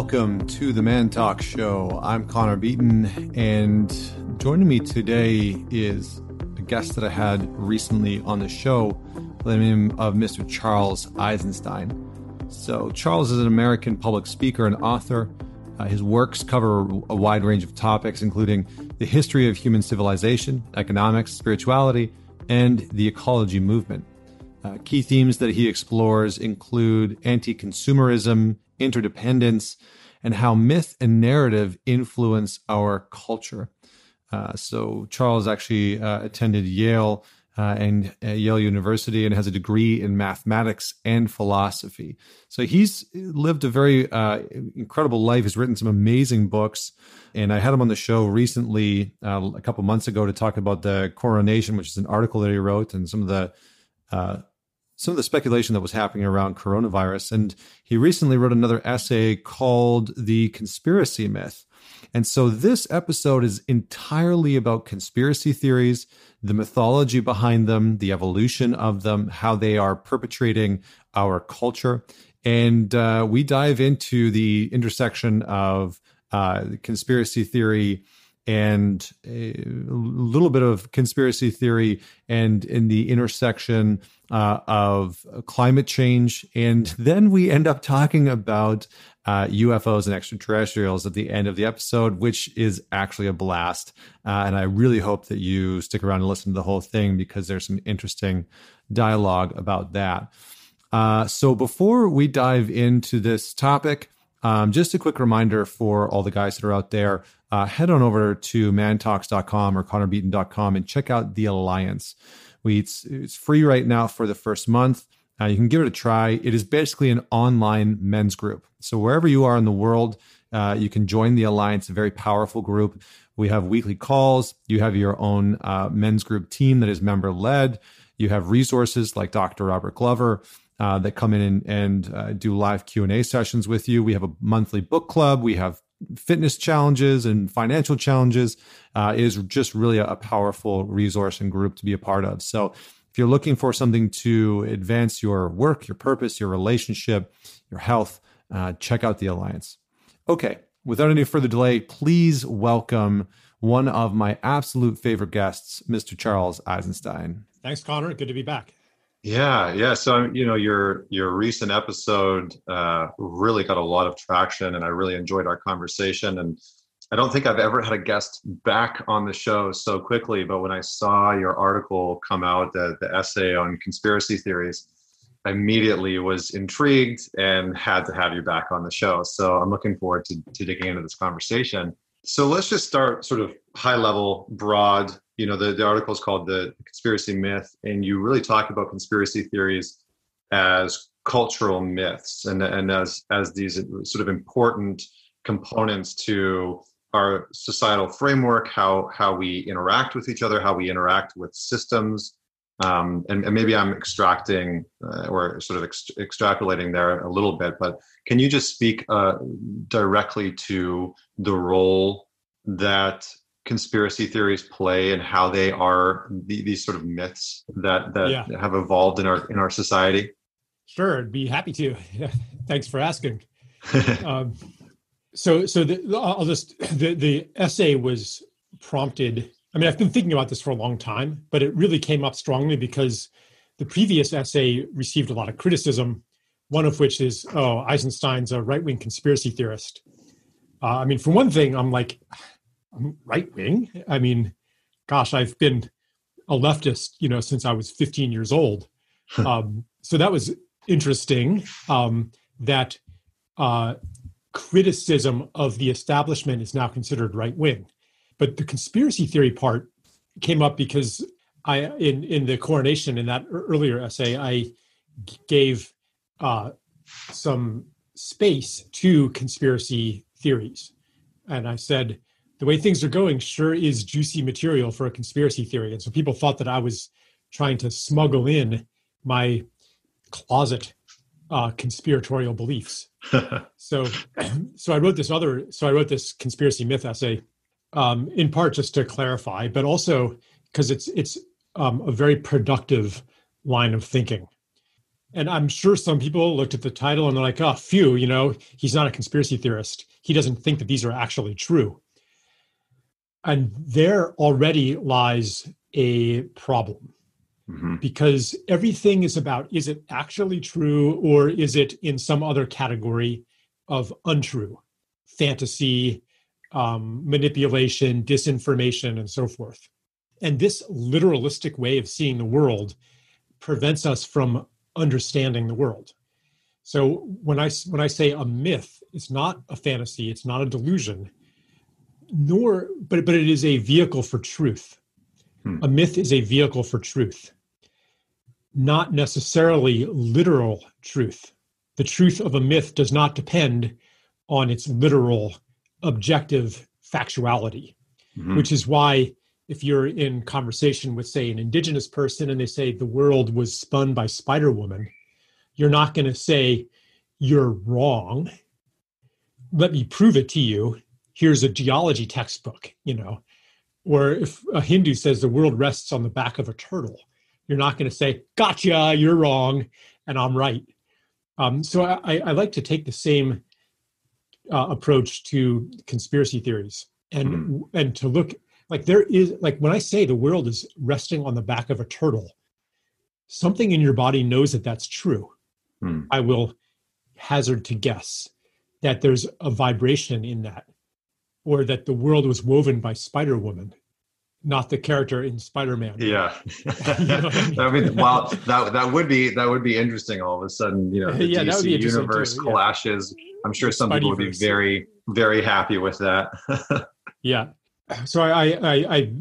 Welcome to the Man Talk Show. I'm Connor Beaton, and joining me today is a guest that I had recently on the show by the name of Mr. Charles Eisenstein. So, Charles is an American public speaker and author. Uh, his works cover a wide range of topics, including the history of human civilization, economics, spirituality, and the ecology movement. Uh, key themes that he explores include anti consumerism, interdependence, and how myth and narrative influence our culture. Uh, so, Charles actually uh, attended Yale uh, and uh, Yale University and has a degree in mathematics and philosophy. So he's lived a very uh, incredible life. He's written some amazing books, and I had him on the show recently uh, a couple months ago to talk about the coronation, which is an article that he wrote, and some of the some of the speculation that was happening around coronavirus. And he recently wrote another essay called "The Conspiracy Myth." And so this episode is entirely about conspiracy theories the mythology behind them, the evolution of them, how they are perpetrating our culture. And uh, we dive into the intersection of uh, conspiracy theory and a little bit of conspiracy theory and in the intersection uh, of climate change. And then we end up talking about uh, UFOs and extraterrestrials at the end of the episode, which is actually a blast. Uh, and I really hope that you stick around and listen to the whole thing because there's some interesting dialogue about that. Uh, so before we dive into this topic, um, just a quick reminder for all the guys that are out there uh, head on over to mantalks.com or connorbeaton.com and check out The Alliance. We, it's, it's free right now for the first month. Uh, you can give it a try. It is basically an online men's group. So wherever you are in the world, uh, you can join the alliance. A very powerful group. We have weekly calls. You have your own uh, men's group team that is member led. You have resources like Dr. Robert Glover uh, that come in and, and uh, do live Q and A sessions with you. We have a monthly book club. We have fitness challenges and financial challenges. Uh, is just really a, a powerful resource and group to be a part of. So if you're looking for something to advance your work, your purpose, your relationship, your health, uh, check out the Alliance. Okay, without any further delay, please welcome one of my absolute favorite guests, Mr. Charles Eisenstein. Thanks, Connor. Good to be back. Yeah, yeah. So you know, your your recent episode uh, really got a lot of traction, and I really enjoyed our conversation. And I don't think I've ever had a guest back on the show so quickly, but when I saw your article come out, the, the essay on conspiracy theories, I immediately was intrigued and had to have you back on the show. So I'm looking forward to, to digging into this conversation. So let's just start sort of high level, broad. You know, the, the article is called The Conspiracy Myth, and you really talk about conspiracy theories as cultural myths and, and as, as these sort of important components to our societal framework, how how we interact with each other, how we interact with systems, um, and, and, maybe I'm extracting uh, or sort of ex- extrapolating there a little bit. But can you just speak uh, directly to the role that conspiracy theories play and how they are the, these sort of myths that that yeah. have evolved in our in our society? Sure, I'd be happy to. Thanks for asking. um, so so the, I'll just the the essay was prompted. I mean, I've been thinking about this for a long time, but it really came up strongly because the previous essay received a lot of criticism. One of which is, oh, Eisenstein's a right wing conspiracy theorist. Uh, I mean, for one thing, I'm like, right wing. I mean, gosh, I've been a leftist, you know, since I was 15 years old. um, so that was interesting. Um, that uh, criticism of the establishment is now considered right wing. But the conspiracy theory part came up because I, in in the coronation in that earlier essay, I gave uh, some space to conspiracy theories, and I said the way things are going sure is juicy material for a conspiracy theory, and so people thought that I was trying to smuggle in my closet uh, conspiratorial beliefs. so, so I wrote this other. So I wrote this conspiracy myth essay, um, in part just to clarify, but also because it's it's um, a very productive line of thinking. And I'm sure some people looked at the title and they're like, oh, phew, you know, he's not a conspiracy theorist. He doesn't think that these are actually true. And there already lies a problem mm-hmm. because everything is about is it actually true or is it in some other category of untrue, fantasy, um, manipulation, disinformation, and so forth. And this literalistic way of seeing the world prevents us from understanding the world. So when I when I say a myth, it's not a fantasy, it's not a delusion, nor but but it is a vehicle for truth. Hmm. A myth is a vehicle for truth, not necessarily literal truth. The truth of a myth does not depend on its literal objective factuality, mm-hmm. which is why if you're in conversation with say an indigenous person and they say the world was spun by spider woman you're not going to say you're wrong let me prove it to you here's a geology textbook you know or if a hindu says the world rests on the back of a turtle you're not going to say gotcha you're wrong and i'm right um, so I, I, like to take the same uh, approach to conspiracy theories and mm. and to look like there is like when i say the world is resting on the back of a turtle something in your body knows that that's true hmm. i will hazard to guess that there's a vibration in that or that the world was woven by spider woman not the character in spider-man yeah you know I, mean? I mean well that that would be that would be interesting all of a sudden you know the yeah, dc universe too, yeah. clashes i'm sure some people would be very very happy with that yeah so I, I, I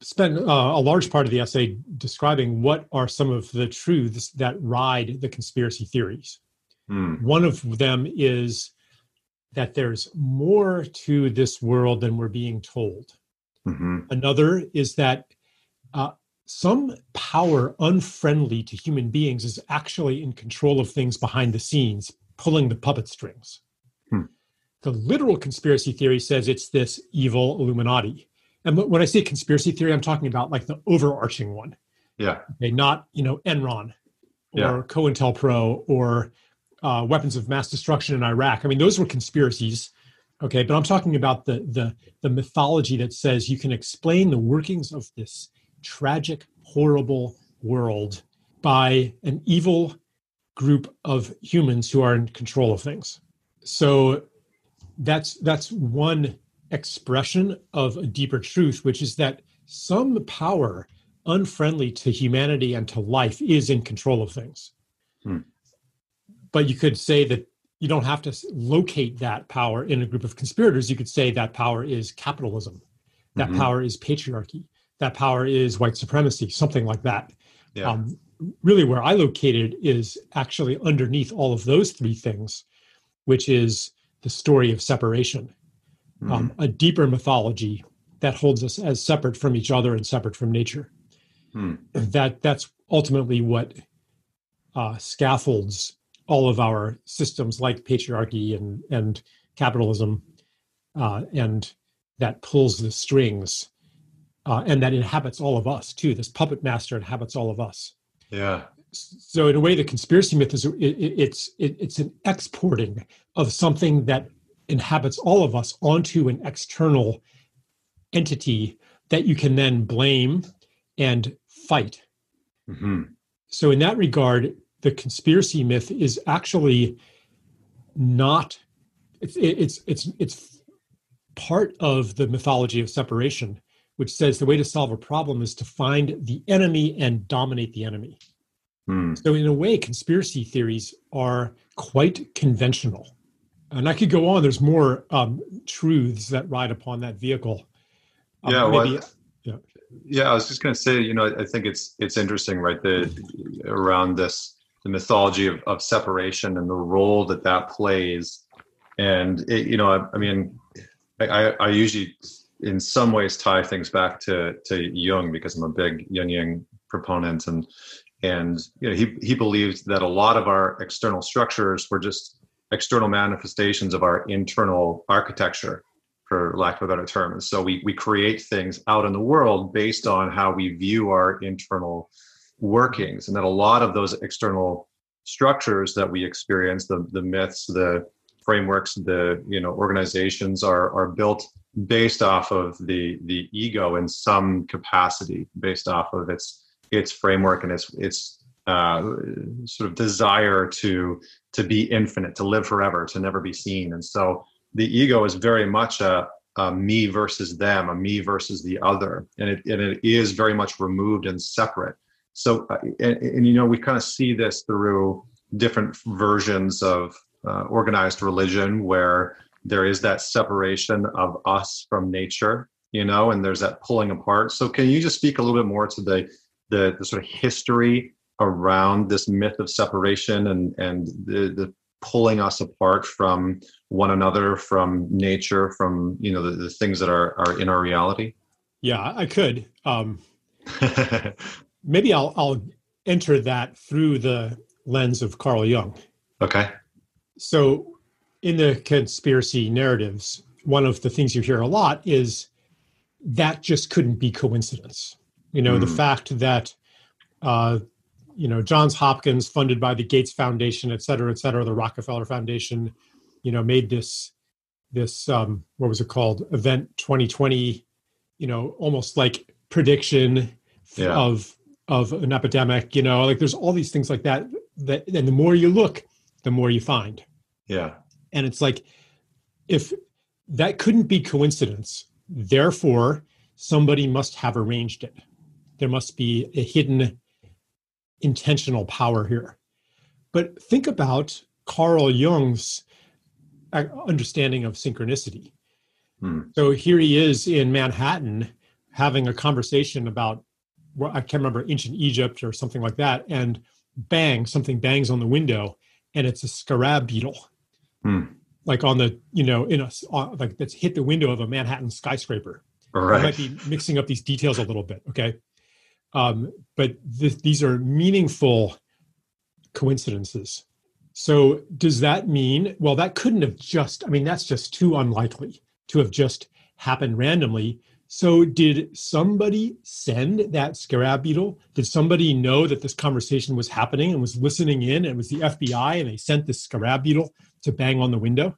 spent uh, a large part of the essay describing what are some of the truths that ride the conspiracy theories. Mm. One of them is that there's more to this world than we're being told. Mm-hmm. Another is that uh, some power unfriendly to human beings is actually in control of things behind the scenes, pulling the puppet strings. The literal conspiracy theory says it's this evil Illuminati. And when I say conspiracy theory, I'm talking about like the overarching one. Yeah. Okay, not, you know, Enron or yeah. COINTELPRO or uh, weapons of mass destruction in Iraq. I mean, those were conspiracies. Okay, but I'm talking about the the the mythology that says you can explain the workings of this tragic, horrible world by an evil group of humans who are in control of things. So that's that's one expression of a deeper truth, which is that some power unfriendly to humanity and to life is in control of things. Hmm. But you could say that you don't have to locate that power in a group of conspirators. You could say that power is capitalism, that mm-hmm. power is patriarchy, that power is white supremacy, something like that. Yeah. Um, really, where I located is actually underneath all of those three things, which is the story of separation, mm-hmm. um, a deeper mythology that holds us as separate from each other and separate from nature. Mm. That that's ultimately what uh, scaffolds all of our systems, like patriarchy and and capitalism, uh, and that pulls the strings, uh, and that inhabits all of us too. This puppet master inhabits all of us. Yeah so in a way the conspiracy myth is it, it's it, it's an exporting of something that inhabits all of us onto an external entity that you can then blame and fight mm-hmm. so in that regard the conspiracy myth is actually not it's it's it's it's part of the mythology of separation which says the way to solve a problem is to find the enemy and dominate the enemy Hmm. So, in a way, conspiracy theories are quite conventional. And I could go on. There's more um, truths that ride upon that vehicle. Um, yeah, maybe, well, yeah, yeah. I was just going to say, you know, I think it's it's interesting, right? The around this the mythology of, of separation and the role that that plays. And it, you know, I, I mean, I, I usually, in some ways, tie things back to to Jung because I'm a big Jungian proponent, and and you know, he he believed that a lot of our external structures were just external manifestations of our internal architecture for lack of a better term and so we we create things out in the world based on how we view our internal workings and that a lot of those external structures that we experience the the myths the frameworks the you know organizations are are built based off of the the ego in some capacity based off of its its framework and its its uh, sort of desire to to be infinite to live forever to never be seen. And so the ego is very much a, a me versus them a me versus the other. And it, and it is very much removed and separate so uh, and, and, you know we kind of see this through different versions of uh, organized religion where there is that separation of us from nature you know and there's that pulling apart. So can you just speak a little bit more to the the, the sort of history around this myth of separation and and the, the pulling us apart from one another from nature from you know the, the things that are are in our reality? Yeah i could. Um maybe i'll i'll enter that through the lens of carl jung okay so in the conspiracy narratives one of the things you hear a lot is that just couldn't be coincidence you know mm. the hmm. fact that uh, you know johns hopkins funded by the gates foundation et cetera et cetera the rockefeller foundation you know made this this um, what was it called event 2020 you know almost like prediction yeah. of of an epidemic you know like there's all these things like that that and the more you look the more you find yeah and it's like if that couldn't be coincidence therefore somebody must have arranged it there must be a hidden intentional power here. But think about Carl Jung's uh, understanding of synchronicity. Hmm. So here he is in Manhattan having a conversation about, well, I can't remember, ancient Egypt or something like that. And bang, something bangs on the window and it's a scarab beetle. Hmm. Like on the, you know, in a, like that's hit the window of a Manhattan skyscraper. Right. I might be mixing up these details a little bit. Okay. Um, but th- these are meaningful coincidences. So does that mean, well, that couldn't have just, I mean, that's just too unlikely to have just happened randomly. So did somebody send that scarab beetle? Did somebody know that this conversation was happening and was listening in? And it was the FBI and they sent this scarab beetle to bang on the window?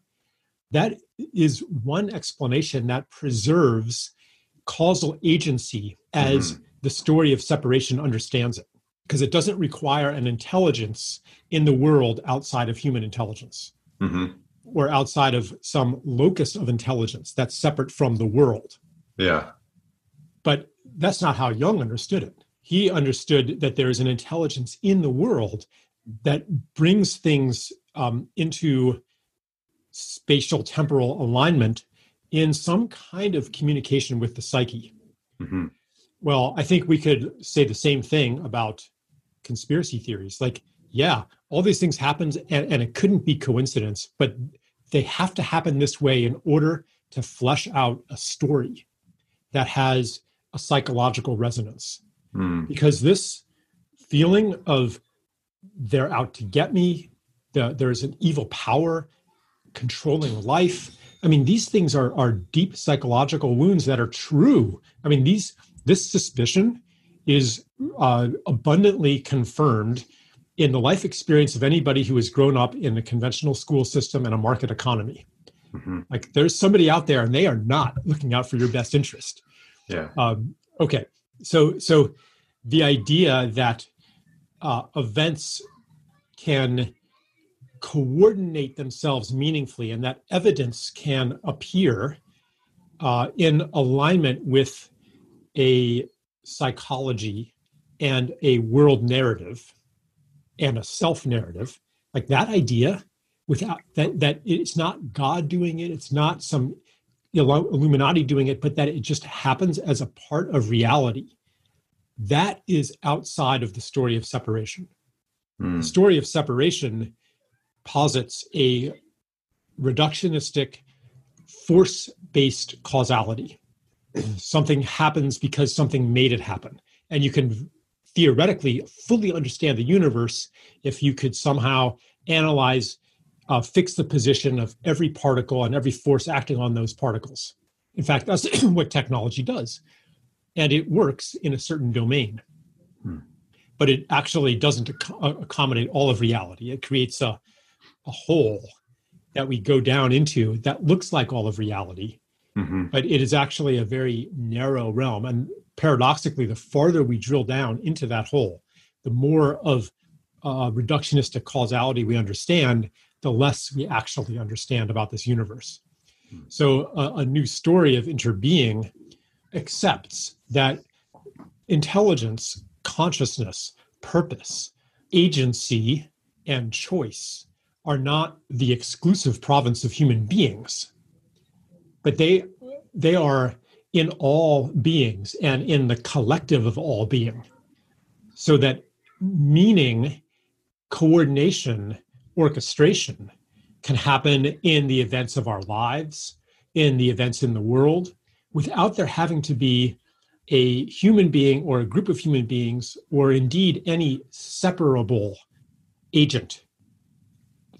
That is one explanation that preserves causal agency as mm-hmm the story of separation understands it because it doesn't require an intelligence in the world outside of human intelligence mm-hmm. or outside of some locus of intelligence that's separate from the world. Yeah. But that's not how Jung understood it. He understood that there is an intelligence in the world that brings things um, into spatial temporal alignment in some kind of communication with the psyche. Mm-hmm. Well, I think we could say the same thing about conspiracy theories. Like, yeah, all these things happened and, and it couldn't be coincidence, but they have to happen this way in order to flesh out a story that has a psychological resonance. Mm. Because this feeling of they're out to get me, the, there's an evil power controlling life. I mean, these things are, are deep psychological wounds that are true. I mean, these this suspicion is uh, abundantly confirmed in the life experience of anybody who has grown up in the conventional school system and a market economy. Mm-hmm. Like there's somebody out there and they are not looking out for your best interest. Yeah. Um, okay. So, so the idea that uh, events can coordinate themselves meaningfully and that evidence can appear uh, in alignment with a psychology and a world narrative and a self narrative like that idea without that that it's not god doing it it's not some illuminati doing it but that it just happens as a part of reality that is outside of the story of separation mm. the story of separation posits a reductionistic force based causality something happens because something made it happen. And you can theoretically fully understand the universe if you could somehow analyze, uh, fix the position of every particle and every force acting on those particles. In fact, that's what technology does. And it works in a certain domain. Hmm. but it actually doesn't ac- uh, accommodate all of reality. It creates a, a hole that we go down into that looks like all of reality, mm-hmm. but it is actually a very narrow realm. And paradoxically, the farther we drill down into that hole, the more of uh, reductionistic causality we understand, the less we actually understand about this universe. Hmm. So, uh, a new story of interbeing accepts that intelligence, consciousness, purpose, agency, and choice are not the exclusive province of human beings, but they they are in all beings and in the collective of all being. So that meaning, coordination, orchestration can happen in the events of our lives, in the events in the world, without there having to be a human being or a group of human beings, or indeed any separable agent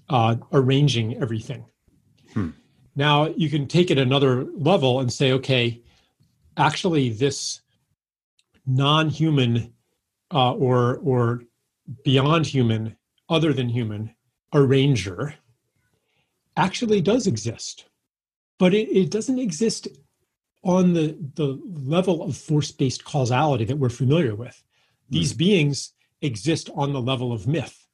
uh, arranging everything. Hmm. Now, you can take it another level and say, okay, actually, this non human uh, or, or beyond human, other than human arranger actually does exist. But it, it doesn't exist on the, the level of force based causality that we're familiar with. These mm. beings exist on the level of myth.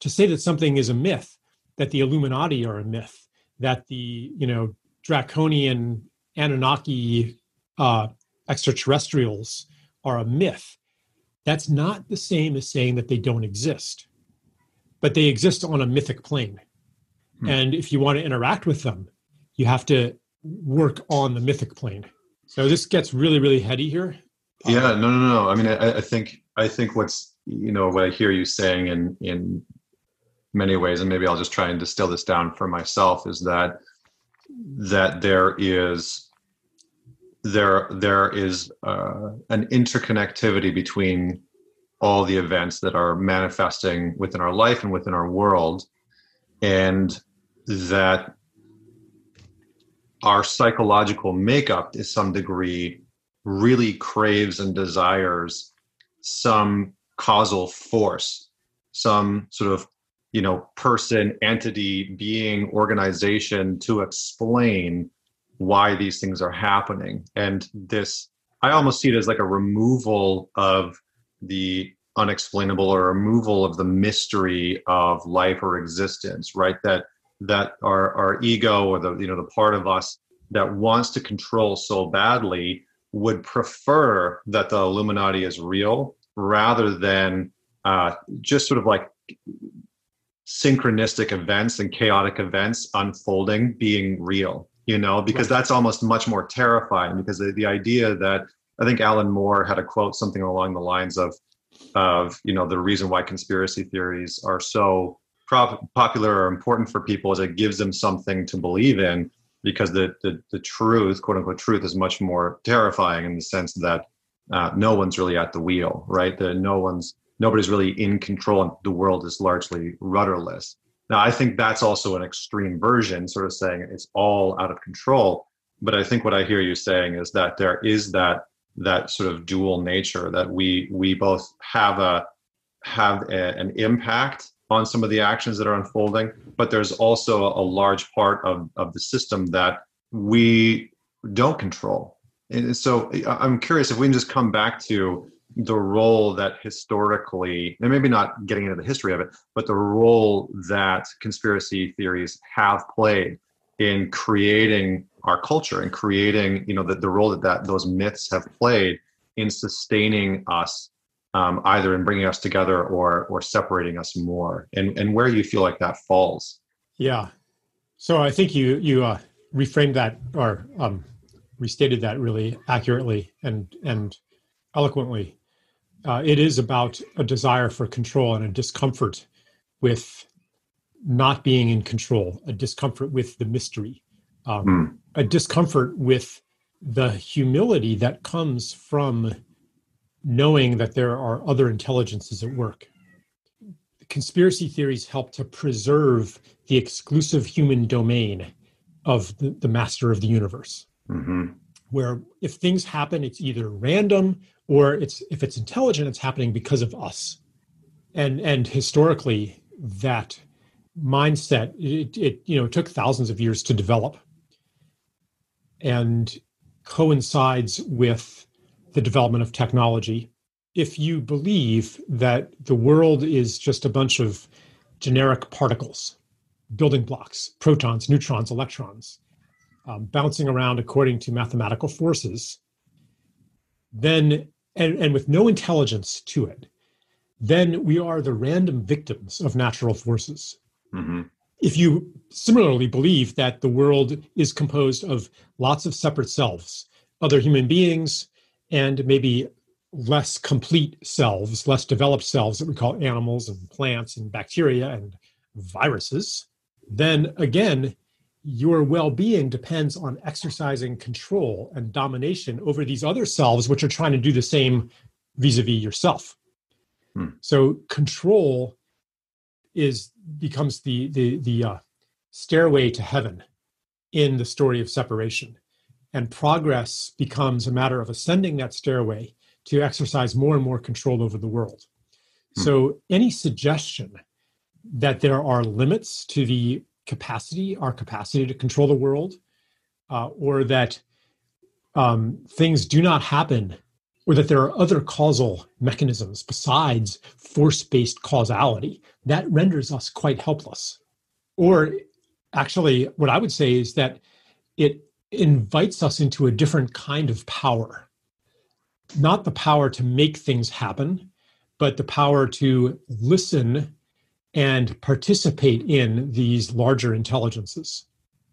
To say that something is a myth, that the Illuminati are a myth, that the you know draconian Anunnaki uh, extraterrestrials are a myth, that's not the same as saying that they don't exist, but they exist on a mythic plane. Hmm. And if you want to interact with them, you have to work on the mythic plane. So this gets really, really heady here. Yeah, no, no, no. I mean, I, I think I think what's you know what I hear you saying in in many ways, and maybe I'll just try and distill this down for myself, is that that there is there there is uh, an interconnectivity between all the events that are manifesting within our life and within our world, and that our psychological makeup to some degree really craves and desires some causal force some sort of you know person entity being organization to explain why these things are happening. And this i almost see it as like a removal of the unexplainable or removal of the mystery of life or existence right? That that our our ego or the you know the part of us that wants to control so badly would prefer that the Illuminati is real rather than uh, just sort of like synchronistic events and chaotic events unfolding being real you know? Because that's almost much more terrifying because the, the idea that i think alan moore had a quote something along the lines of of you know the reason why conspiracy theories are so popular or important for people is it gives them something to believe in because the, the, the truth, quote unquote, truth is much more terrifying in the sense that uh, no one's really at the wheel, right? That no one's nobody's really in control, and the world is largely rudderless. Now, I think that's also an extreme version, sort of saying it's all out of control. But I think what I hear you saying is that there is that that sort of dual nature that we we both have a have a, an impact on some of the actions that are unfolding, but there's also a large part of, of the system that we don't control. And so I'm curious if we can just come back to the role that historically, and maybe not getting into the history of it, but the role that conspiracy theories have played in creating our culture and creating, you know, the, the role that, that those myths have played in sustaining us um, either in bringing us together or or separating us more. And and where you feel like that falls. Yeah. So i think you you uh, reframed that or um, restated that really accurately and and eloquently. Uh, it is about a desire for control and a discomfort with not being in control a discomfort with the mystery um, mm. A discomfort with the humility that comes from knowing that there are other intelligences at work. Conspiracy theories help to preserve the exclusive human domain of the, the master of the universe. Mm-hmm. Where if things happen, it's either random or it's if it's intelligent, it's happening because of us. and and historically that mindset it, it you know took thousands of years to develop and coincides with the development of technology if you believe that the world is just a bunch of generic particles building blocks protons neutrons electrons um, bouncing around according to mathematical forces then and, and with no intelligence to it then we are the random victims of natural forces. Mm-hmm. If you similarly believe that the world is composed of lots of separate selves, other human beings, and maybe less complete selves, less developed selves that we call animals and plants and bacteria and viruses, then again, your well being depends on exercising control and domination over these other selves, which are trying to do the same vis a vis yourself. Hmm. So control is becomes the the the uh, stairway to heaven in the story of separation, and progress becomes a matter of ascending that stairway to exercise more and more control over the world. Hmm. So any suggestion that there are limits to the capacity, our capacity to control the world, uh, or that um, things do not happen or that there are other causal mechanisms besides force based causality, that renders us quite helpless. Or actually, what I would say is that it invites us into a different kind of power. Not the power to make things happen, but the power to listen and participate in these larger intelligences.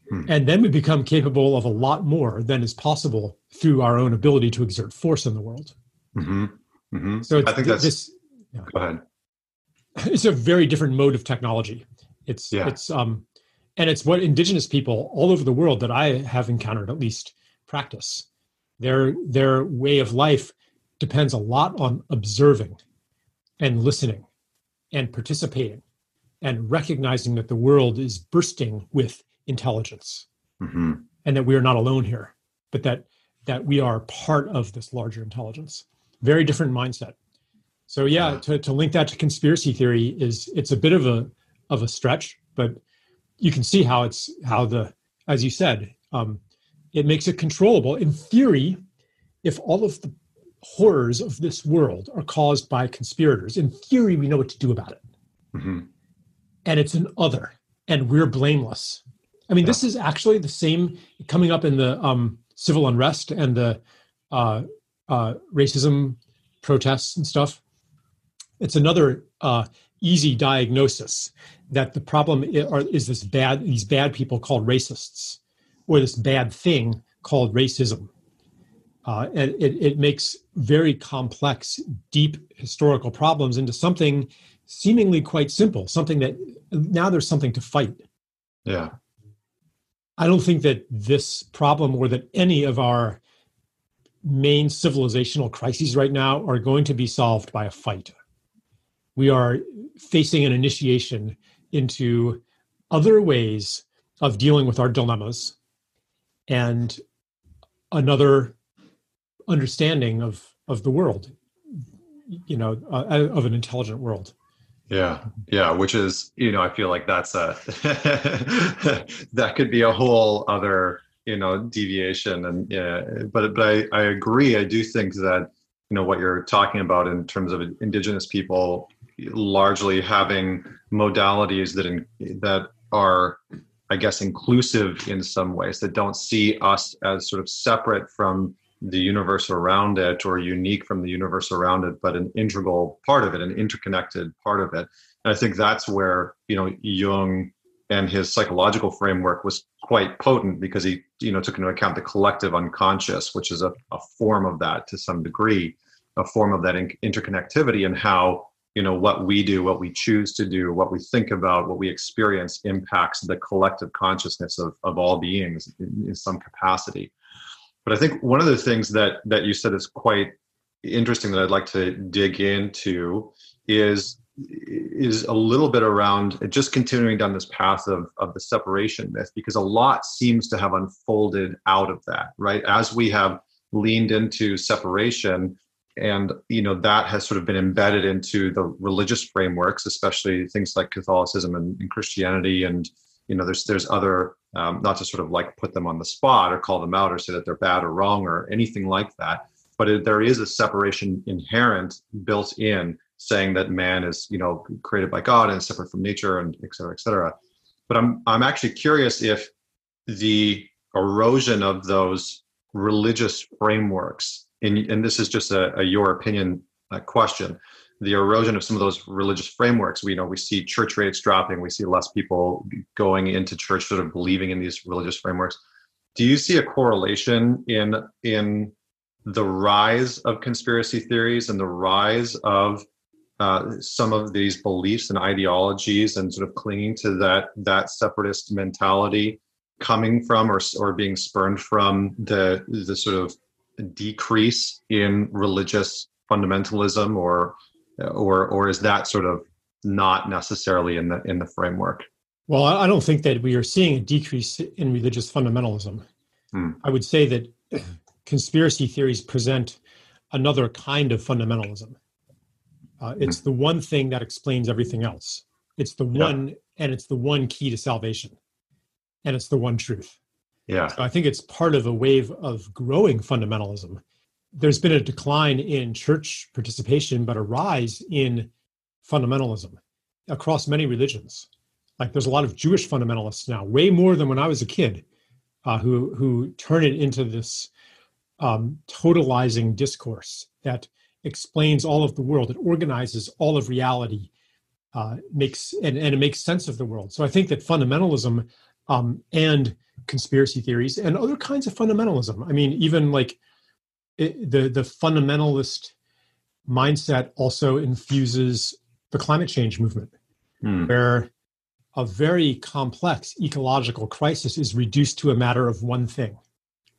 Hmm. And then we become capable of a lot more than is possible through our own ability to exert force in the world. Mm-hmm. Mm-hmm. So I think that's this. Yeah. Go ahead. It's a very different mode of technology. It's yeah. it's um, and it's what indigenous people all over the world that I have encountered at least practice. Their their way of life depends a lot on observing and listening and participating and recognizing that the world is bursting with intelligence. Mm-hmm. and that we are not alone here but that that we are part of this larger intelligence. Very different mindset. So yeah to, to link that to conspiracy theory is it's a bit of a of a stretch but you can see how it's how the as you said um, it makes it controllable. In theory if all of the horrors of this world are caused by conspirators in theory we know what to do about it. Mm-hmm. and it's an other and we're blameless I mean, yeah. this is actually the same coming up in the um, civil unrest and the uh, uh, racism protests and stuff. It's another uh, easy diagnosis that the problem is this bad these bad people called racists, or this bad thing called racism. Uh, and it, it makes very complex, deep historical problems into something seemingly quite simple. Something that now there's something to fight. Yeah. I don't think that this problem or that any of our main civilizational crises right now are going to be solved by a fight. We are facing an initiation into other ways of dealing with our dilemmas and another understanding of of the world you know uh, of an intelligent world yeah, yeah, which is, you know, I feel like that's a that could be a whole other, you know, deviation. And yeah, but but I, I agree. I do think that, you know, what you're talking about in terms of indigenous people largely having modalities that in, that are I guess inclusive in some ways that don't see us as sort of separate from the universe around it or unique from the universe around it, but an integral part of it, an interconnected part of it. And I think that's where, you know, Jung and his psychological framework was quite potent because he, you know, took into account the collective unconscious, which is a, a form of that to some degree, a form of that in- interconnectivity and how, you know, what we do, what we choose to do, what we think about, what we experience impacts the collective consciousness of, of all beings in, in some capacity. But I think one of the things that that you said is quite interesting that I'd like to dig into is is a little bit around just continuing down this path of of the separation myth because a lot seems to have unfolded out of that right? As we have leaned into separation and you know that has sort of been embedded into the religious frameworks especially things like catholicism and, and christianity and you know there's there's other um, not to sort of like put them on the spot or call them out or say that they're bad or wrong or anything like that but it, there is a separation inherent built in saying that man is you know created by god and separate from nature and et cetera et cetera. But i'm i'm actually curious if the erosion of those religious frameworks and, and this is just a, a your opinion uh, question the erosion of some of those religious frameworks. We you know we see church rates dropping. We see less people going into church sort of believing in these religious frameworks. Do you see a correlation in in the rise of conspiracy theories and the rise of uh, some of these beliefs and ideologies and sort of clinging to that that separatist mentality coming from or or being spurned from the the sort of decrease in religious fundamentalism or or or is that sort of not necessarily in the in the framework well i don't think that we are seeing a decrease in religious fundamentalism hmm. i would say that conspiracy theories present another kind of fundamentalism uh, it's hmm. the one thing that explains everything else it's the one and it's the one key to salvation and it's the one truth yeah. So I think it's part of a wave of growing fundamentalism. There's been a decline in church participation, but a rise in fundamentalism across many religions. Like there's a lot of Jewish fundamentalists now, way more than when I was a kid, uh, who who turn it into this um, totalizing discourse that explains all of the world. It organizes all of reality, uh, makes and, and it makes sense of the world. So I think that fundamentalism um, and conspiracy theories and other kinds of fundamentalism. I mean, even like it, the the fundamentalist mindset also infuses the climate change movement, hmm. where a very complex ecological crisis is reduced to a matter of one thing: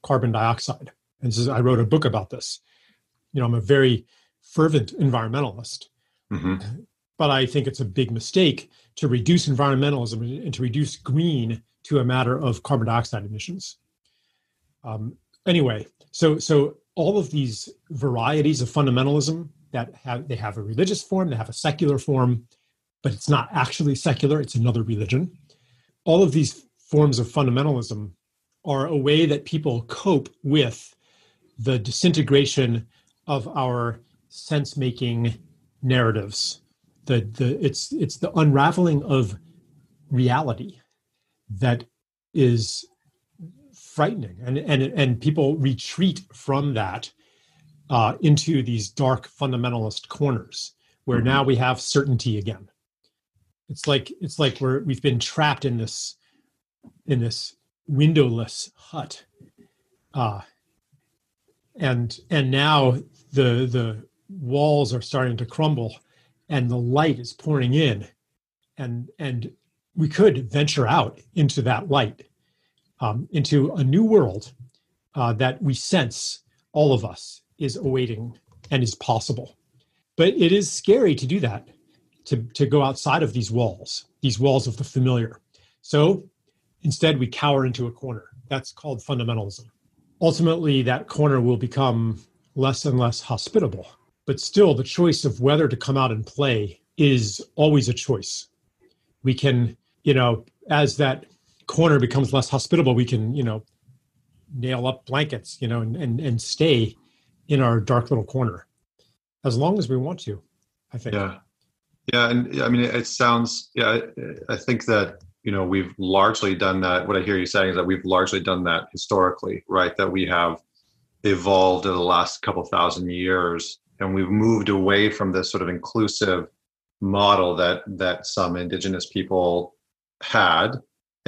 carbon dioxide. And this is, I wrote a book about this. You know, I'm a very fervent environmentalist, mm-hmm. but I think it's a big mistake to reduce environmentalism and to reduce green to a matter of carbon dioxide emissions. Um, anyway, so so all of these varieties of fundamentalism that have they have a religious form, they have a secular form, but it's not actually secular; it's another religion. All of these forms of fundamentalism are a way that people cope with the disintegration of our sense-making narratives. The the it's it's the unraveling of reality that is frightening. And and and people retreat from that uh, into these dark fundamentalist corners where mm-hmm. now we have certainty again. It's like it's like we're we've been trapped in this in this windowless hut uh and and now the the walls are starting to crumble and the light is pouring in. And and we could venture out into that light, um, into a new world uh, that we sense all of us is awaiting and is possible. But it is scary to do that, to, to go outside of these walls, these walls of the familiar. So instead, we cower into a corner. That's called fundamentalism. Ultimately, that corner will become less and less hospitable. But still, the choice of whether to come out and play is always a choice. We can you know, as that corner becomes less hospitable, we can, you know, nail up blankets, you know, and, and, and stay in our dark little corner as long as we want to, I think. Yeah. Yeah. And I mean, it, sounds, yeah, I, I think that, you know, we've largely done that. What I hear you saying is that we've largely done that historically, right? That we have evolved in the last couple thousand years and we've moved away from this sort of inclusive model that that some indigenous people had,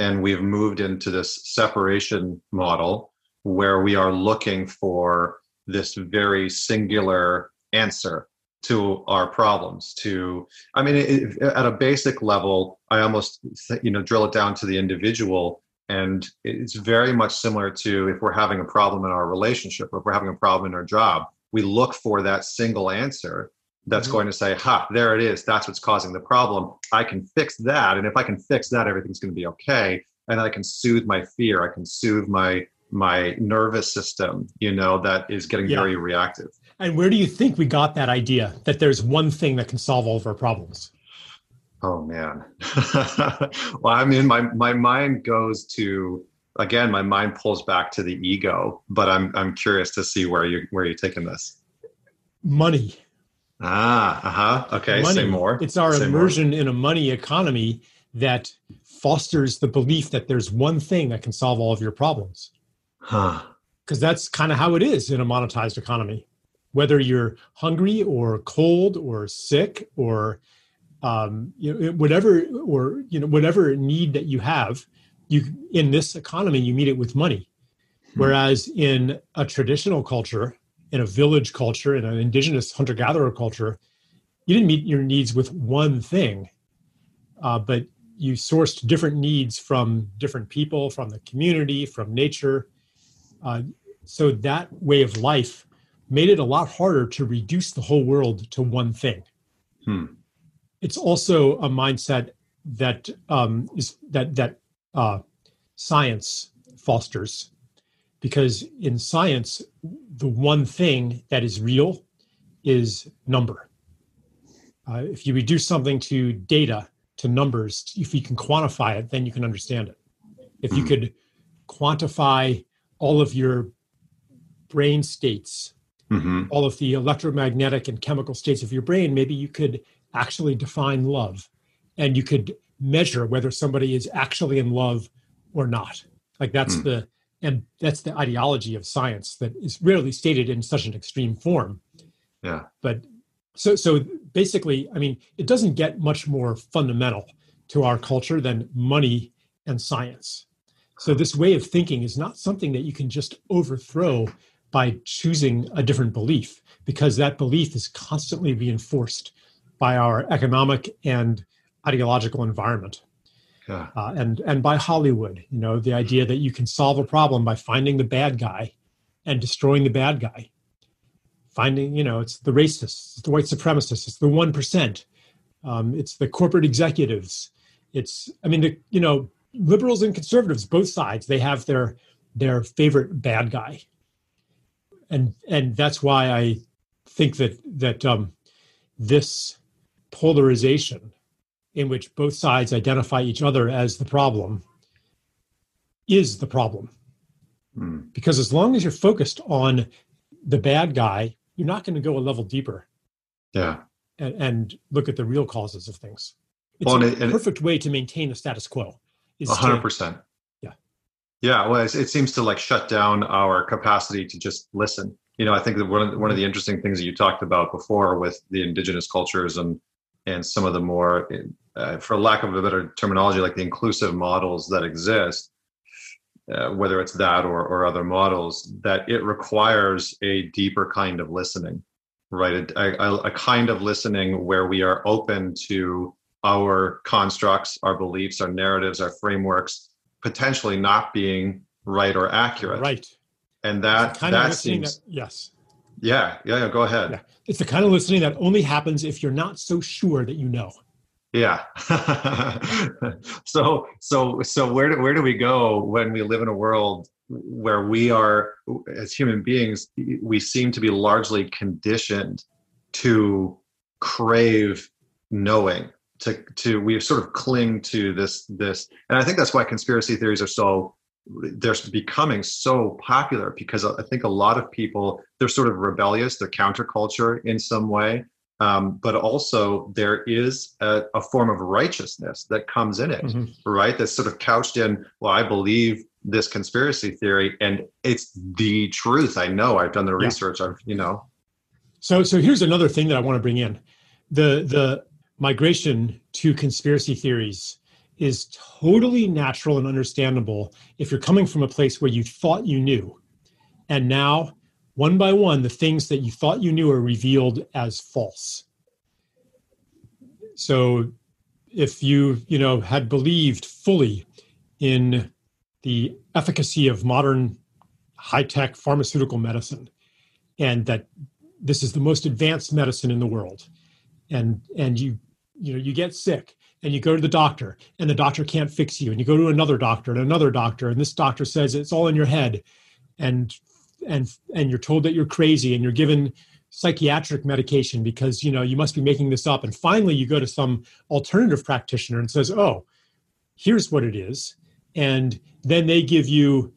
and we've moved into this separation model where we are looking for this very singular answer to our problems to i mean it, at a basic level i almost you know drill it down to the individual and it's very much similar to if we're having a problem in our relationship or if we're having a problem in our job we look for that single answer that's mm-hmm. going to say, ha, there it is. That's what's causing the problem. I can fix that. And if I can fix that, everything's going to be okay. And I can soothe my fear. I can soothe my my nervous system, you know, that is getting yeah. very reactive. And where do you think we got that idea that there's one thing that can solve all of our problems? Oh man. well, I mean, my my mind goes to again, my mind pulls back to the ego, but I'm I'm curious to see where you where you're taking this. Money. Ah, uh-huh. Okay, money. say more. It's our say immersion more. in a money economy that fosters the belief that there's one thing that can solve all of your problems. Huh. Because that's kind of how it is in a monetized economy. Whether you're hungry or cold or sick or um, you know, whatever or you know whatever need that you have, you in this economy you meet it with money. Hmm. Whereas in a traditional culture, in a village culture, in an indigenous hunter-gatherer culture, you didn't meet your needs with one thing, uh, but you sourced different needs from different people, from the community, from nature. Uh, so that way of life made it a lot harder to reduce the whole world to one thing. Hmm. It's also a mindset that um, is that that uh, science fosters, because in science, the one thing that is real is number. Uh, if you reduce something to data, to numbers, if you can quantify it, then you can understand it. If you hmm. could quantify all of your brain states, mm-hmm. all of the electromagnetic and chemical states of your brain, maybe you could actually define love and you could measure whether somebody is actually in love or not. Like that's mm. the and that's the ideology of science that is rarely stated in such an extreme form. Yeah. But so so basically, I mean, it doesn't get much more fundamental to our culture than money and science. So this way of thinking is not something that you can just overthrow by choosing a different belief because that belief is constantly reinforced by our economic and ideological environment. Yeah. Uh, and and by Hollywood, you know, the idea that you can solve a problem by finding the bad guy and destroying the bad guy. Finding, you know, it's the racists, it's the white supremacists, it's the one percent, um, it's the corporate executives. It's, I mean, the you know, liberals and conservatives, both sides, they have their their favorite bad guy, and and that's why I think that that um, this polarization in which both sides identify each other as the problem is the problem. Mm. Because as long as you're focused on the bad guy, you're not going to go a level deeper. Yeah. And, and look at the real causes of things. It's well, a it, perfect way to maintain the status quo. A hundred percent. Yeah. Yeah. Well, it seems to like shut down our capacity to just listen. You know, I think that one of one of the interesting things that you talked about before with the indigenous cultures and and some of the more, uh, for lack of a better terminology, like the inclusive models that exist, uh, whether it's that or, or other models, that it requires a deeper kind of listening, right? A, a, a kind of listening where we are open to our constructs, our beliefs, our narratives, our frameworks potentially not being right or accurate. Right. And that that seems that, yes. Yeah, yeah, yeah. Go ahead. Yeah. It's the kind of listening that only happens if you're not so sure that you know. Yeah. so so so where do where do we go when we live in a world where we are as human beings we seem to be largely conditioned to crave knowing to to we sort of cling to this this and I think that's why conspiracy theories are so they're becoming so popular because I think a lot of people they're sort of rebellious, they're counterculture in some way, um, but also there is a, a, form of righteousness that comes in it, mm-hmm. right? That's sort of couched in, well, I believe this conspiracy theory, and it's the truth. I know. I've done the yeah. research. I've you know. So so here's another thing that I want to bring in, the the migration to conspiracy theories is totally natural and understandable if you're coming from a place where you thought you knew. And now, one by one, the things that you thought you knew are revealed as false. So if you, you know, had believed fully in the efficacy of modern high-tech pharmaceutical medicine and that this is the most advanced medicine in the world and and you you know you get sick and you go to the doctor and the doctor can't fix you and you go to another doctor and another doctor and this doctor says it's all in your head and and and you're told that you're crazy and you're given psychiatric medication because you know you must be making this up and finally you go to some alternative practitioner and says oh here's what it is and then they give you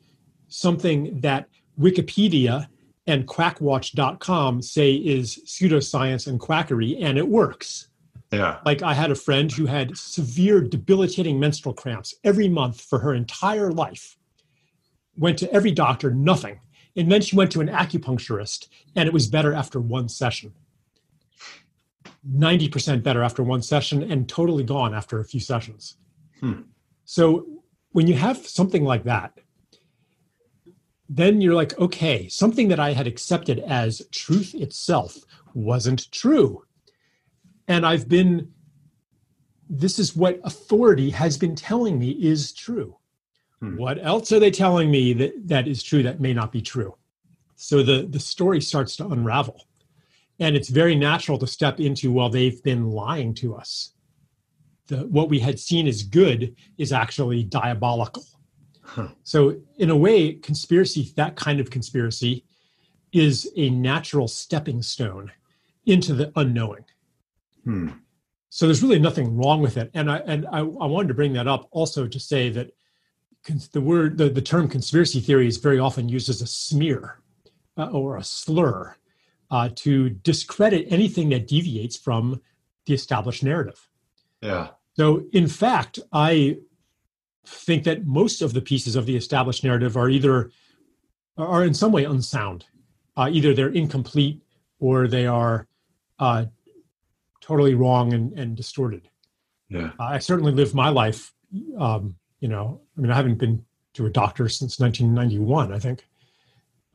something that wikipedia and quackwatch.com say is pseudoscience and quackery and it works yeah like i had a friend who had severe debilitating menstrual cramps every month for her entire life went to every doctor nothing and then she went to an acupuncturist, and it was better after one session. 90% better after one session, and totally gone after a few sessions. Hmm. So when you have something like that, then you're like, okay, something that I had accepted as truth itself wasn't true. And I've been, this is what authority has been telling me is true. Hmm. What else are they telling me that, that is true that may not be true? So the, the story starts to unravel. And it's very natural to step into, well, they've been lying to us. The, what we had seen as good is actually diabolical. Huh. So, in a way, conspiracy, that kind of conspiracy, is a natural stepping stone into the unknowing. Hmm. So there's really nothing wrong with it. And I and I, I wanted to bring that up also to say that the word the, the term conspiracy theory is very often used as a smear uh, or a slur uh, to discredit anything that deviates from the established narrative. Yeah. So, in fact, I think that most of the pieces of the established narrative are either are in some way unsound. Uh, either they're incomplete or they are uh, totally wrong and, and distorted. Yeah. Uh, I certainly lived my life um, you know, I mean, I haven't been to a doctor since 1991, I think,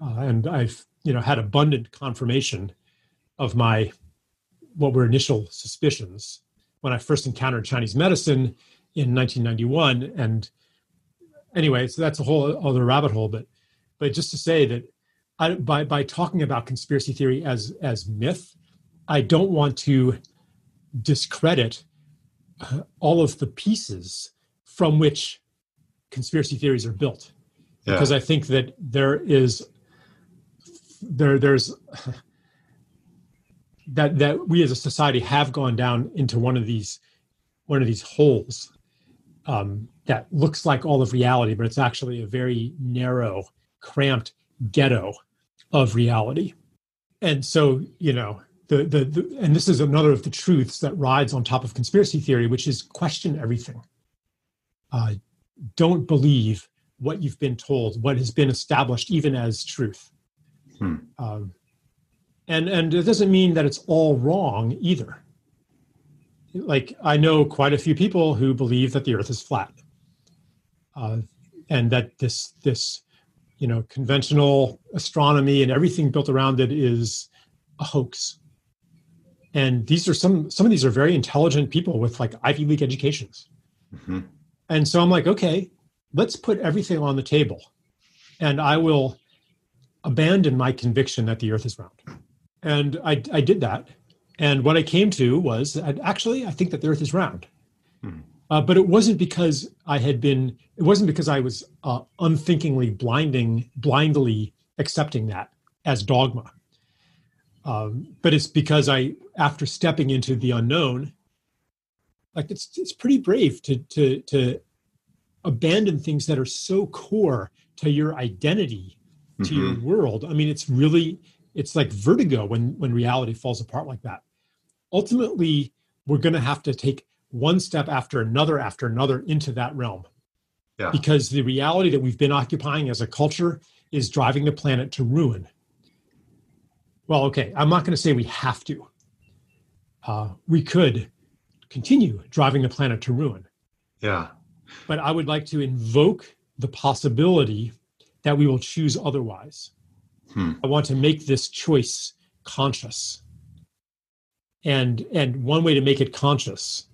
uh, and I've you know had abundant confirmation of my what were initial suspicions when I first encountered Chinese medicine in 1991. And anyway, so that's a whole other rabbit hole. But but just to say that I, by by talking about conspiracy theory as as myth, I don't want to discredit uh, all of the pieces from which conspiracy theories are built yeah. because i think that there is there there's that that we as a society have gone down into one of these one of these holes um, that looks like all of reality but it's actually a very narrow cramped ghetto of reality and so you know the, the, the and this is another of the truths that rides on top of conspiracy theory which is question everything uh, don't believe what you've been told, what has been established even as truth. Hmm. Um, and and it doesn't mean that it's all wrong either. Like I know quite a few people who believe that the Earth is flat, uh, and that this this you know conventional astronomy and everything built around it is a hoax. And these are some some of these are very intelligent people with like Ivy League educations. Mm-hmm. And so I'm like, okay, let's put everything on the table. And I will abandon my conviction that the earth is round. And I, I did that. And what I came to was actually, I think that the earth is round. Hmm. Uh, but it wasn't because I had been, it wasn't because I was uh, unthinkingly blinding, blindly accepting that as dogma. Um, but it's because I, after stepping into the unknown, like it's it's pretty brave to to to abandon things that are so core to your identity to mm-hmm. your world i mean it's really it's like vertigo when when reality falls apart like that ultimately we're going to have to take one step after another after another into that realm yeah. because the reality that we've been occupying as a culture is driving the planet to ruin well okay i'm not going to say we have to uh, we could continue driving the planet to ruin. Yeah. But I would like to invoke the possibility that we will choose otherwise. Hmm. I want to make this choice conscious. And and one way to make it conscious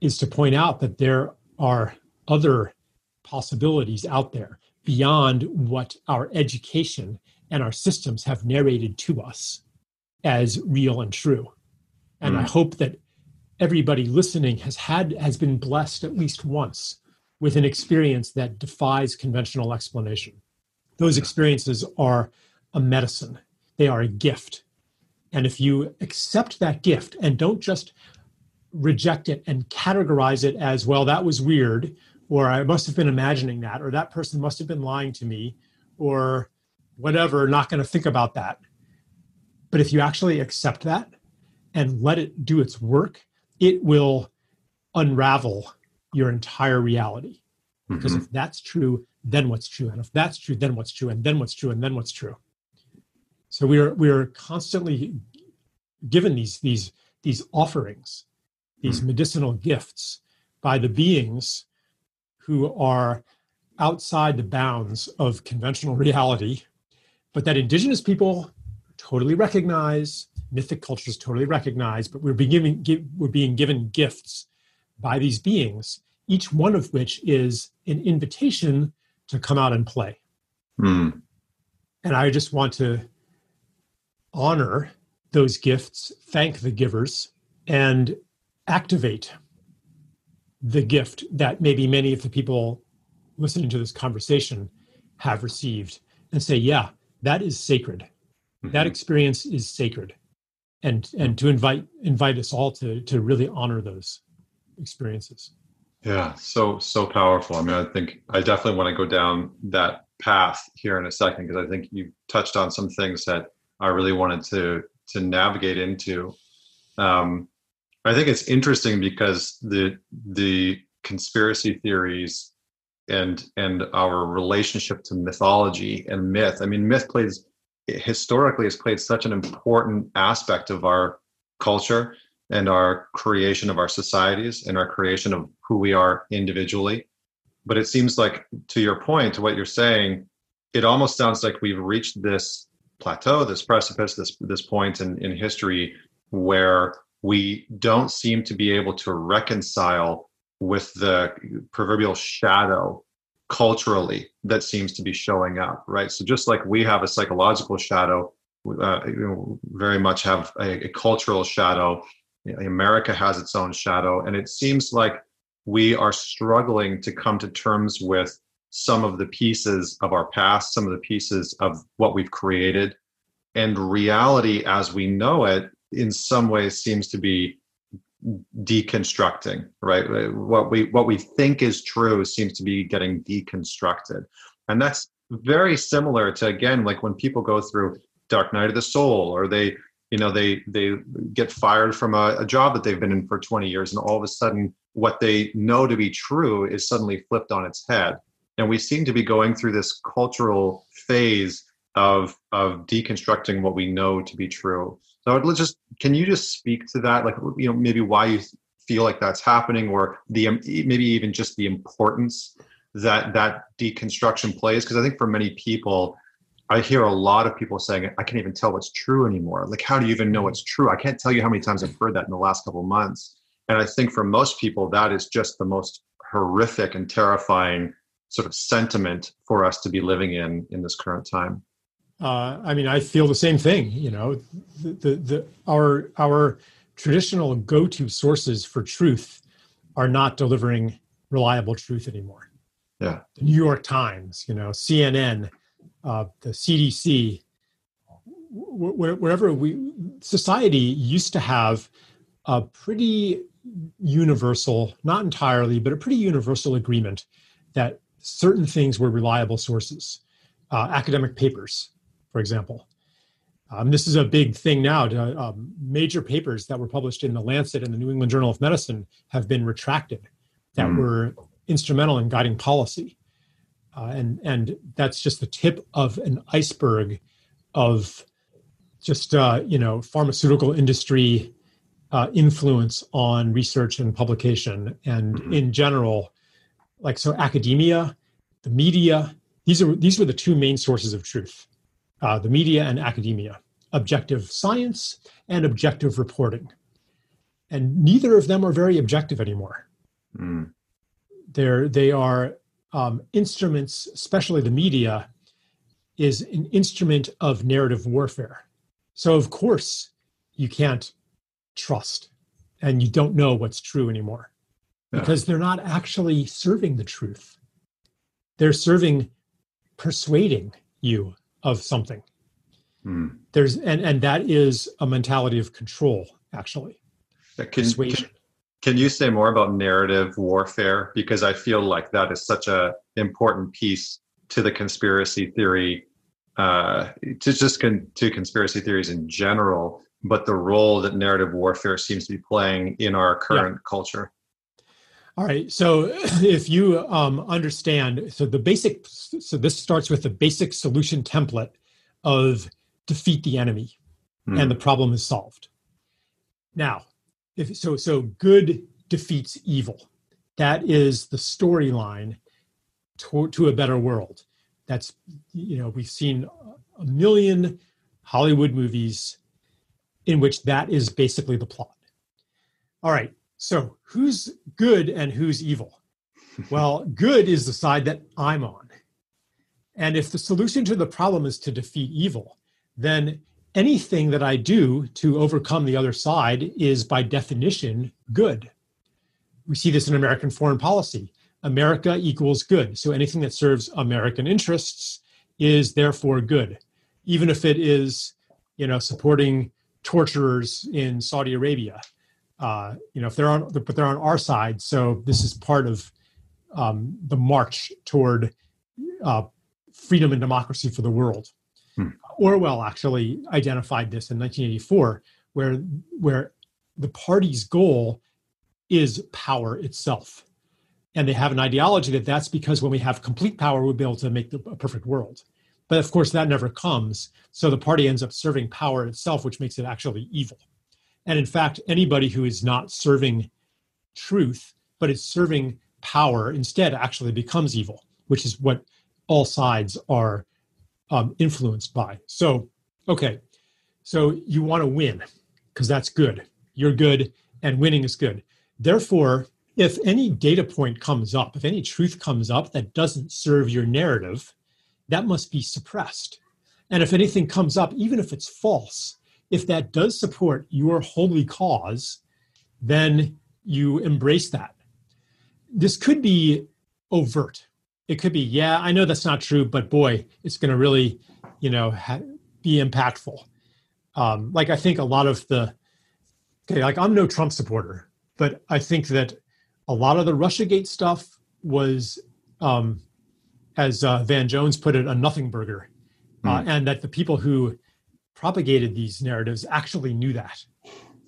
is to point out that there are other possibilities out there beyond what our education and our systems have narrated to us as real and true. And mm. I hope that everybody listening has had has been blessed at least once with an experience that defies conventional explanation those experiences are a medicine they are a gift. And if you accept that gift and don't just reject it and categorize it as, well, that was weird, or I must have been imagining that, or that person must have been lying to me, or whatever, not going to think about that. But if you actually accept that and let it do its work, it will unravel your entire reality. Because mm-hmm. if that's true, then what's true? And if that's true, then what's true? And then what's true? And then what's true? So we are we are constantly given these these these offerings, these mm-hmm. medicinal gifts by the beings who are outside the bounds of conventional reality, but that indigenous people totally recognize, mythic cultures totally recognize, but we're being given, give, we're being given gifts by these beings, each one of which is an invitation to come out and play. Mm. And I just want to honor those gifts, thank the givers, and activate the gift that maybe many of the people listening to this conversation have received and say, yeah, that is sacred. Mm-hmm. That experience is sacred. And and to invite invite us all to to really honor those experiences. Yeah, so so powerful. I mean, I think I definitely want to go down that path here in a second because I think you touched on some things that I really wanted to to navigate into. Um, I think it's interesting because the the conspiracy theories and and our relationship to mythology and myth. I mean, myth plays historically has played such an important aspect of our culture and our creation of our societies and our creation of who we are individually. But it seems like, to your point, to what you're saying, it almost sounds like we've reached this plateau, this precipice, this this point in, in history where we don't seem to be able to reconcile with the proverbial shadow culturally that seems to be showing up, right? So just like we have a psychological shadow, uh, you know, very much have a, a cultural shadow. America has its own shadow, and it seems like we are struggling to come to terms with some of the pieces of our past, some of the pieces of what we've created, and reality as we know it, in some ways, seems to be deconstructing right? What we what we think is true seems to be getting deconstructed. And that's very similar to again like when people go through dark night of the soul or they you know they they get fired from a, a job that they've been in for 20 years and all of a sudden what they know to be true is suddenly flipped on its head. And we seem to be going through this cultural phase of of deconstructing what we know to be true so let's just can you just speak to that, like you know maybe why you feel like that's happening, or the maybe even just the importance that that deconstruction plays? Because I think for many people, I hear a lot of people saying, "I can't even tell what's true anymore." Like, how do you even know what's true? I can't tell you how many times I've heard that in the last couple months. And I think for most people, that is just the most horrific and terrifying sort of sentiment for us to be living in in this current time uh, I mean, I feel the same thing. You know, the, the, the our our traditional go-to sources for truth are not delivering reliable truth anymore. Yeah, the New York Times, you know, CNN, uh, the CDC, wh- wherever we society used to have a pretty universal, not entirely, but a pretty universal agreement that certain things were reliable sources. Uh, academic papers, for example. Um, this is a big thing now. To, um, major papers that were published in the Lancet and the New England Journal of Medicine have been retracted that mm. were instrumental in guiding policy. Uh, and, and that's just the tip of an iceberg of just, uh, you know, pharmaceutical industry uh, influence on research and publication. And mm-hmm. in general, like, so academia, the media, these are, these were the two main sources of truth uh, the media and academia, objective science and objective reporting. And neither of them are very objective anymore. Mm. They're, they are um, instruments, especially the media, is an instrument of narrative warfare. So, of course, you can't trust and you don't know what's true anymore yeah. because they're not actually serving the truth. They're serving persuading you of something. Mm. There's and and that is a mentality of control, actually. Can, can, can you say more about narrative warfare? Because I feel like that is such a important piece to the conspiracy theory, uh, to just con- to conspiracy theories in general, but the role that narrative warfare seems to be playing in our current yeah. culture. All right. So if you um, understand, so the basic, so this starts with the basic solution template of defeat the enemy, mm. and the problem is solved. Now, if so, so good defeats evil. That is the storyline to, to a better world. That's you know we've seen a million Hollywood movies in which that is basically the plot. All right. So, who's good and who's evil? Well, good is the side that I'm on. And if the solution to the problem is to defeat evil, then anything that I do to overcome the other side is by definition good. We see this in American foreign policy. America equals good. So anything that serves American interests is therefore good, even if it is, you know, supporting torturers in Saudi Arabia uh, you know, if they're on, but they're on our side. So this is part of um, the march toward uh, freedom and democracy for the world. Hmm. Orwell actually identified this in 1984, where where the party's goal is power itself, and they have an ideology that that's because when we have complete power, we'll be able to make the, a perfect world. But of course, that never comes. So the party ends up serving power itself, which makes it actually evil. And in fact, anybody who is not serving truth, but is serving power instead actually becomes evil, which is what all sides are um, influenced by. So, okay, so you want to win because that's good. You're good, and winning is good. Therefore, if any data point comes up, if any truth comes up that doesn't serve your narrative, that must be suppressed. And if anything comes up, even if it's false, if that does support your holy cause, then you embrace that. This could be overt. It could be, yeah, I know that's not true, but boy, it's going to really, you know, ha- be impactful. Um, like I think a lot of the, okay, like I'm no Trump supporter, but I think that a lot of the RussiaGate stuff was, um, as uh, Van Jones put it, a nothing burger, mm. uh, and that the people who propagated these narratives actually knew that.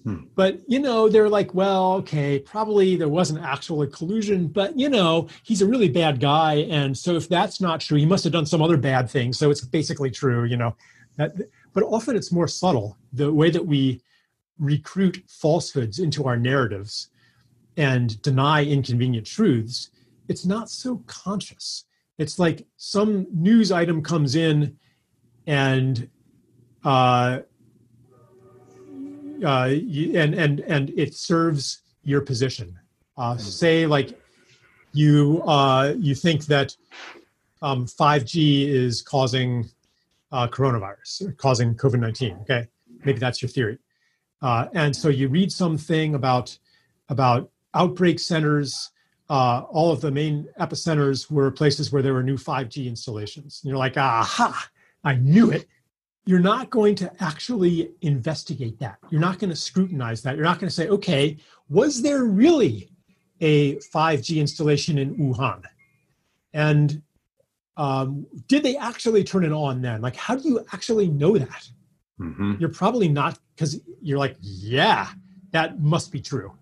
Hmm. But you know, they're like, well, okay, probably there wasn't actual collusion, but you know, he's a really bad guy, and so if that's not true, he must have done some other bad thing. So it's basically true, you know. That, but often it's more subtle. The way that we recruit falsehoods into our narratives and deny inconvenient truths, it's not so conscious. It's like some news item comes in and uh, uh, and and and it serves your position. Uh, hmm. say like you uh, you think that um, 5G is causing uh, coronavirus, causing COVID 19. Okay, maybe that's your theory. Uh, and so you read something about about outbreak centers. Uh, all of the main epicenters were places where there were new 5G installations. And you're like, aha, I knew it you're not going to actually investigate that. You're not going to scrutinize that. You're not going to say, okay, was there really a 5G installation in Wuhan? And um, did they actually turn it on then? Like, how do you actually know that? Mm-hmm. You're probably not, because you're like, yeah, that must be true.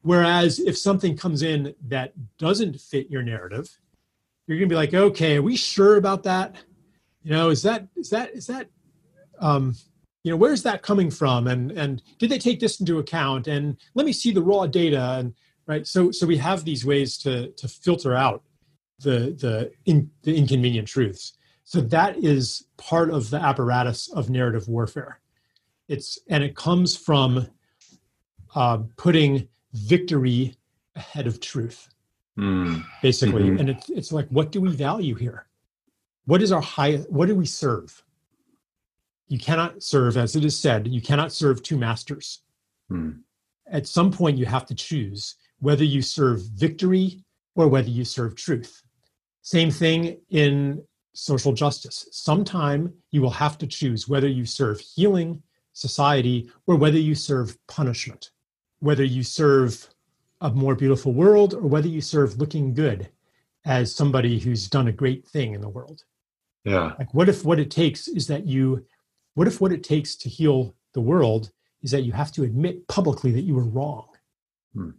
Whereas if something comes in that doesn't fit your narrative, you're going to be like, okay, are we sure about that? You know, is that is that is that um, you know where's that coming from? And and did they take this into account? And let me see the raw data. And right so so we have these ways to to filter out the the in, the inconvenient truths. So that is part of the apparatus of narrative warfare. It's and it comes from uh, putting victory ahead of truth mm. basically. Mm-hmm. and it's, it's like what do we value here? What is our high what do we serve you cannot serve, as it is said, you cannot serve two masters. Hmm. At some point, you have to choose whether you serve victory or whether you serve truth. Same thing in social justice. Sometime you will have to choose whether you serve healing society or whether you serve punishment, whether you serve a more beautiful world or whether you serve looking good as somebody who's done a great thing in the world. Yeah. Like, what if what it takes is that you, what if what it takes to heal the world is that you have to admit publicly that you were wrong? Hmm.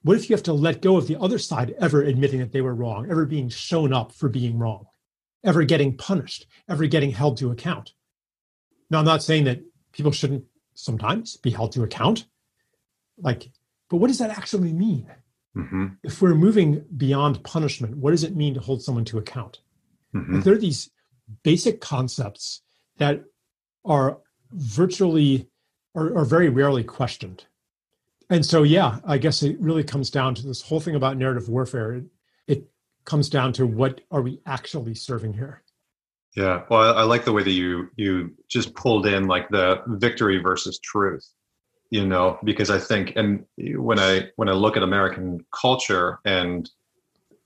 What if you have to let go of the other side ever admitting that they were wrong, ever being shown up for being wrong, ever getting punished, ever getting held to account? Now, I'm not saying that people shouldn't sometimes be held to account. Like, but what does that actually mean? Mm-hmm. If we're moving beyond punishment, what does it mean to hold someone to account? Mm-hmm. Like there are these basic concepts that are virtually or, or very rarely questioned. And so, yeah, I guess it really comes down to this whole thing about narrative warfare. It, it comes down to what are we actually serving here? Yeah, well, I, I like the way that you you just pulled in like the victory versus truth, you know, because I think, and when I when I look at American culture and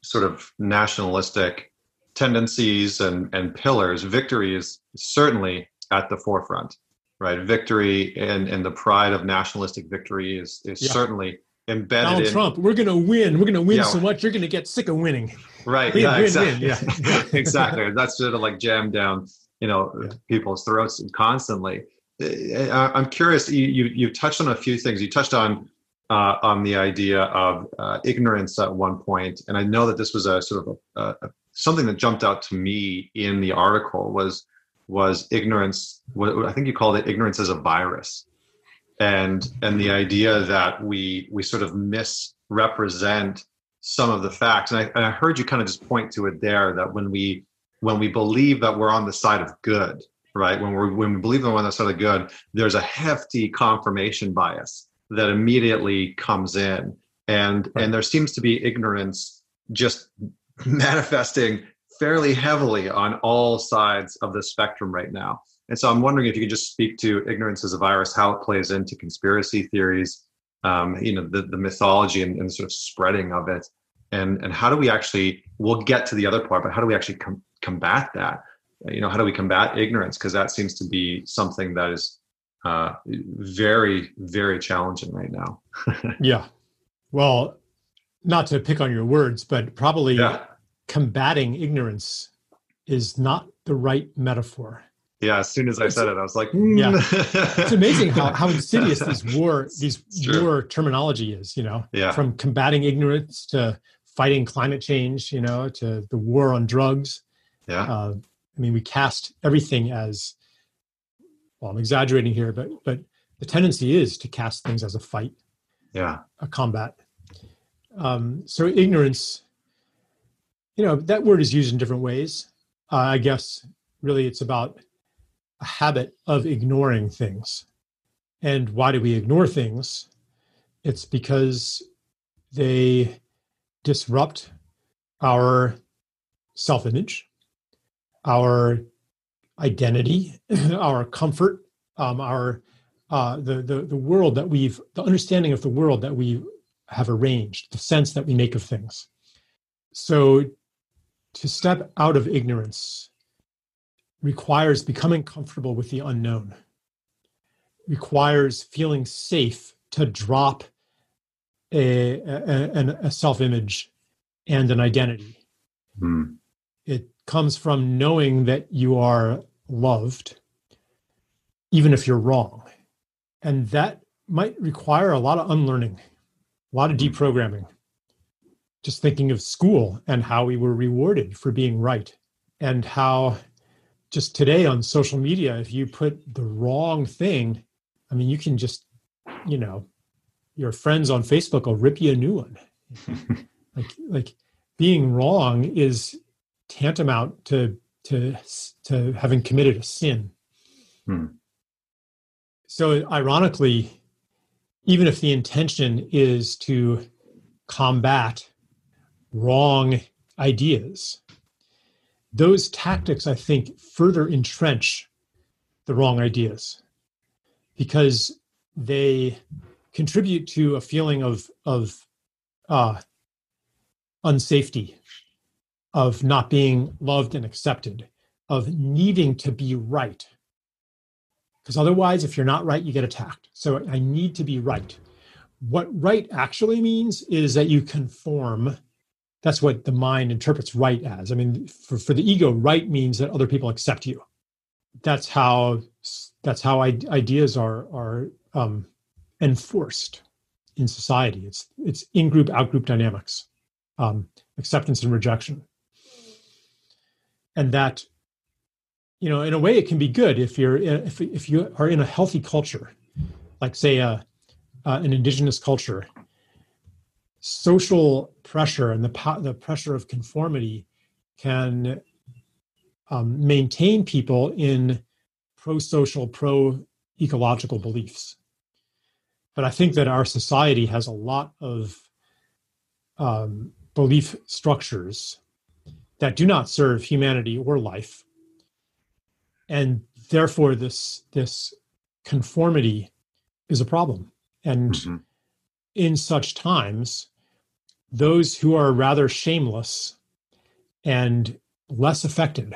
sort of nationalistic tendencies and and pillars, victory is certainly at the forefront, right? Victory and and the pride of nationalistic victory is is yeah. certainly embedded Donald in, Trump. We're going to win. We're going to win yeah. so much you're going to get sick of winning. Right. Win, yeah. Win, exactly. Win. Yeah. exactly. That's sort of like jammed down, you know, yeah. people's throats constantly. I'm curious. You, you you touched on a few things. You touched on uh, on the idea of uh, ignorance at one point, and I know that this was a sort of a, a, something that jumped out to me in the article was was ignorance. What I think you called it ignorance as a virus and and the idea that we we sort of misrepresent some of the facts and I, and I heard you kind of just point to it there that when we when we believe that we're on the side of good right when we're when we believe that we're on the side of good there's a hefty confirmation bias that immediately comes in and right. and there seems to be ignorance just manifesting fairly heavily on all sides of the spectrum right now and so I'm wondering if you could just speak to ignorance as a virus, how it plays into conspiracy theories, um, you know, the, the mythology and, and sort of spreading of it. And, and how do we actually, we'll get to the other part, but how do we actually com- combat that? You know, how do we combat ignorance? Because that seems to be something that is uh, very, very challenging right now. yeah. Well, not to pick on your words, but probably yeah. Combating ignorance is not the right metaphor. Yeah as soon as i said it i was like mm. yeah it's amazing how, how insidious these war these war terminology is you know yeah. from combating ignorance to fighting climate change you know to the war on drugs. Yeah. Uh, i mean we cast everything as well i'm exaggerating here but but the tendency is to cast things as a fight yeah. a combat. Um so ignorance you know that word is used in different ways uh, i guess really it's about a habit of ignoring things. And why do we ignore things? It's because they disrupt our self image, our identity, our comfort, um, our uh, the, the the world that we've the understanding of the world that we have arranged, the sense that we make of things. So, to step out of ignorance requires becoming comfortable with the unknown, requires feeling safe to drop a, a, a self image and an identity. Mm. It comes from knowing that you are loved, even if you're wrong. And that might require a lot of unlearning, a lot of hmm. deprogramming. Just thinking of school and how we were rewarded for being right, and how just today on social media, if you put the wrong thing, I mean, you can just, you know, your friends on Facebook will rip you a new one. like, like being wrong is tantamount to to to having committed a sin. Hmm. So, ironically, even if the intention is to combat wrong ideas, those tactics, I think, further entrench the wrong ideas because they contribute to a feeling of of uh, unsafety of not being loved and accepted, of needing to be right. Because otherwise, if you're not right, you get attacked. So I need to be right. What right actually means is that you conform. That's what the mind interprets right as. I mean, for, for the ego, right means that other people accept you. That's how that's how ideas are are um, enforced in society. It's it's in group out group dynamics, um, acceptance and rejection, and that you know in a way it can be good if you're if if you are in a healthy culture, like say a, uh, uh, an indigenous culture. Social pressure and the the pressure of conformity can um, maintain people in pro-social, pro-ecological beliefs but I think that our society has a lot of um, belief structures that do not serve humanity or life, and therefore this this conformity is a problem. And mm-hmm. in such times, those who are rather shameless and less affected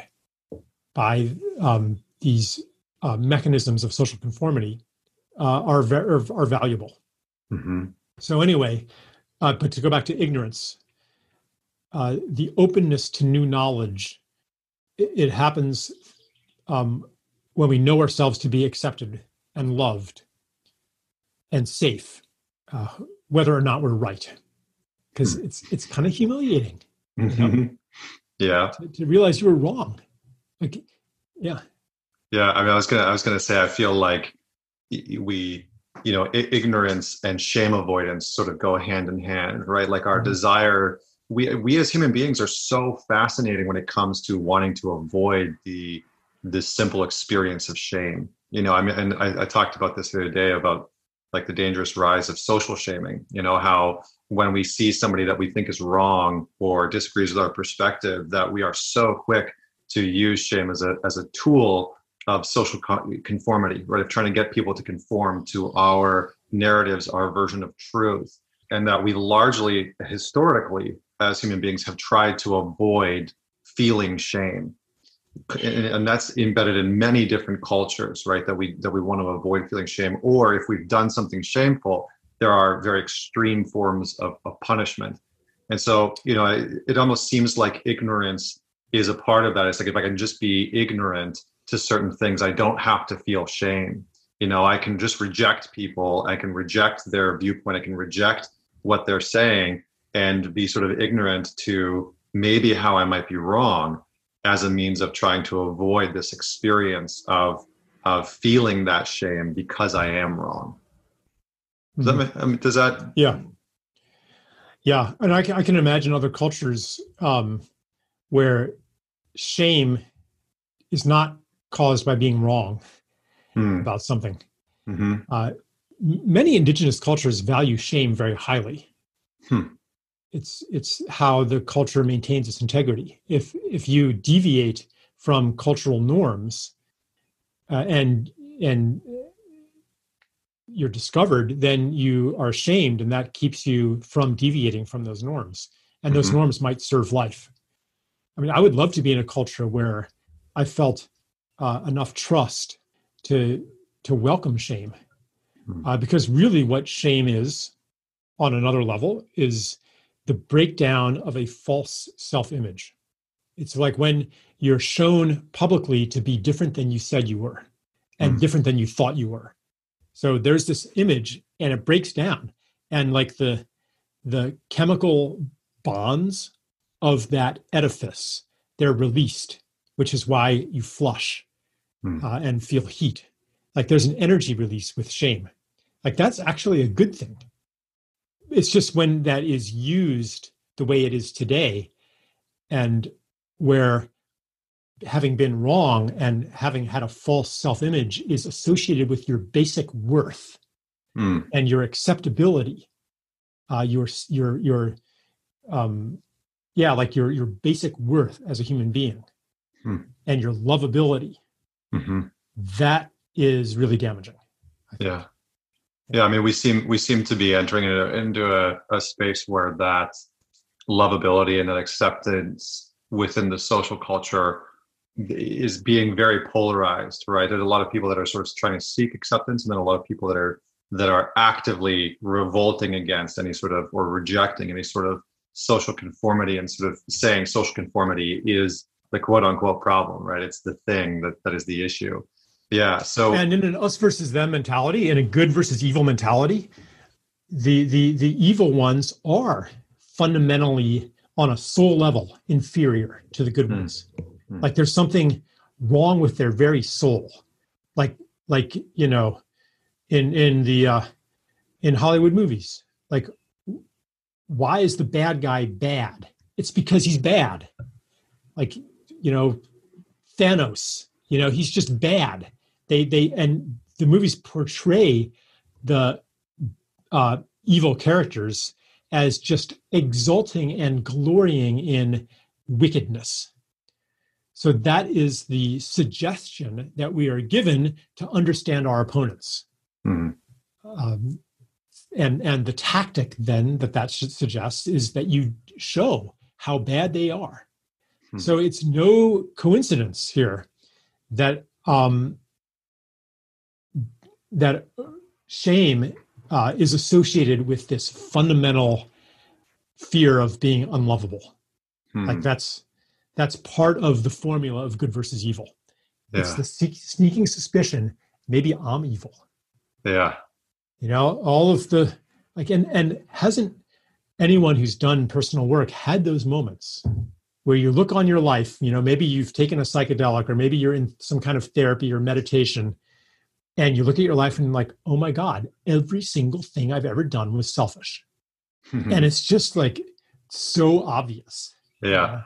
by um, these uh, mechanisms of social conformity uh, are, are, are valuable. Mm-hmm. So anyway, uh, but to go back to ignorance, uh, the openness to new knowledge, it, it happens um, when we know ourselves to be accepted and loved and safe, uh, whether or not we're right, because mm-hmm. it's it's kind of humiliating. Mm-hmm. You know, yeah, to, to realize you were wrong. Like, yeah. Yeah, I mean, I was gonna, I was gonna say, I feel like we you know ignorance and shame avoidance sort of go hand in hand right like our mm-hmm. desire we we as human beings are so fascinating when it comes to wanting to avoid the the simple experience of shame you know i mean and I, I talked about this the other day about like the dangerous rise of social shaming you know how when we see somebody that we think is wrong or disagrees with our perspective that we are so quick to use shame as a as a tool of social conformity, right? Of trying to get people to conform to our narratives, our version of truth. And that we largely, historically, as human beings, have tried to avoid feeling shame. And, that's embedded in many different cultures, right? That we that we want to avoid feeling shame, or if we've done something shameful, there are very extreme forms of, of punishment. And so, you know, it, it almost seems like ignorance is a part of that. It's like if I can just be ignorant, to certain things i don't have to feel shame you know i can just reject people i can reject their viewpoint i can reject what they're saying and be sort of ignorant to maybe how i might be wrong as a means of trying to avoid this experience of of feeling that shame because i am wrong does that, mm-hmm. I mean, does that yeah yeah and i can, I can imagine other cultures um, where shame is not caused by being wrong mm. about something. Mm-hmm. Uh, many indigenous cultures value shame very highly. Hmm. It's it's how the culture maintains its integrity. If if you deviate from cultural norms, uh, and and you're discovered, then you are shamed, and that keeps you from deviating from those norms. And those mm-hmm. norms might serve life. I mean, I would love to be in a culture where I felt uh, enough trust to to welcome shame, hmm. uh, because really what shame is, on another level, is the breakdown of a false self-image. It's like when you're shown publicly to be different than you said you were, and mm. different than you thought you were. So there's this image, and it breaks down, and like the the chemical bonds of that edifice, they're released, which is why you flush mm. uh, and feel heat. Like there's an energy release with shame. Like that's actually a good thing. It's just when that is used the way it is today, and where having been wrong and having had a false self image is associated with your basic worth mm. and your acceptability, uh, your your your um, yeah, like your your basic worth as a human being, mm. and your lovability mm-hmm. that is really damaging. Yeah. Yeah. I mean, we seem, we seem to be entering into, into a, a space where that lovability and that acceptance within the social culture is being very polarized, right? There's a lot of people that are sort of trying to seek acceptance, and then a lot of people that are that are actively revolting against any sort of or rejecting any sort of social conformity and sort of saying social conformity is the quote unquote problem, right? It's the thing that that is the issue. Yeah. So and in an us versus them mentality and a good versus evil mentality, the the the evil ones are fundamentally on a soul level inferior to the good hmm. ones. Mm. Like there's something wrong with their very soul. Like like you know, in in the uh, in Hollywood movies, like why is the bad guy bad? It's because he's bad. Like you know, Thanos. You know, he's just bad. They they and the movies portray the uh, evil characters as just exulting and glorying in wickedness. So that is the suggestion that we are given to understand our opponents. Mm-hmm. Um, and and the tactic then that that suggests is that you show how bad they are. Hmm. So it's no coincidence here that um, that shame uh, is associated with this fundamental fear of being unlovable. Hmm. Like that's that's part of the formula of good versus evil. Yeah. It's the sneaking suspicion maybe I'm evil. Yeah. You know, all of the like and and hasn't anyone who's done personal work had those moments where you look on your life, you know, maybe you've taken a psychedelic or maybe you're in some kind of therapy or meditation and you look at your life and like oh my god every single thing i've ever done was selfish and it's just like so obvious yeah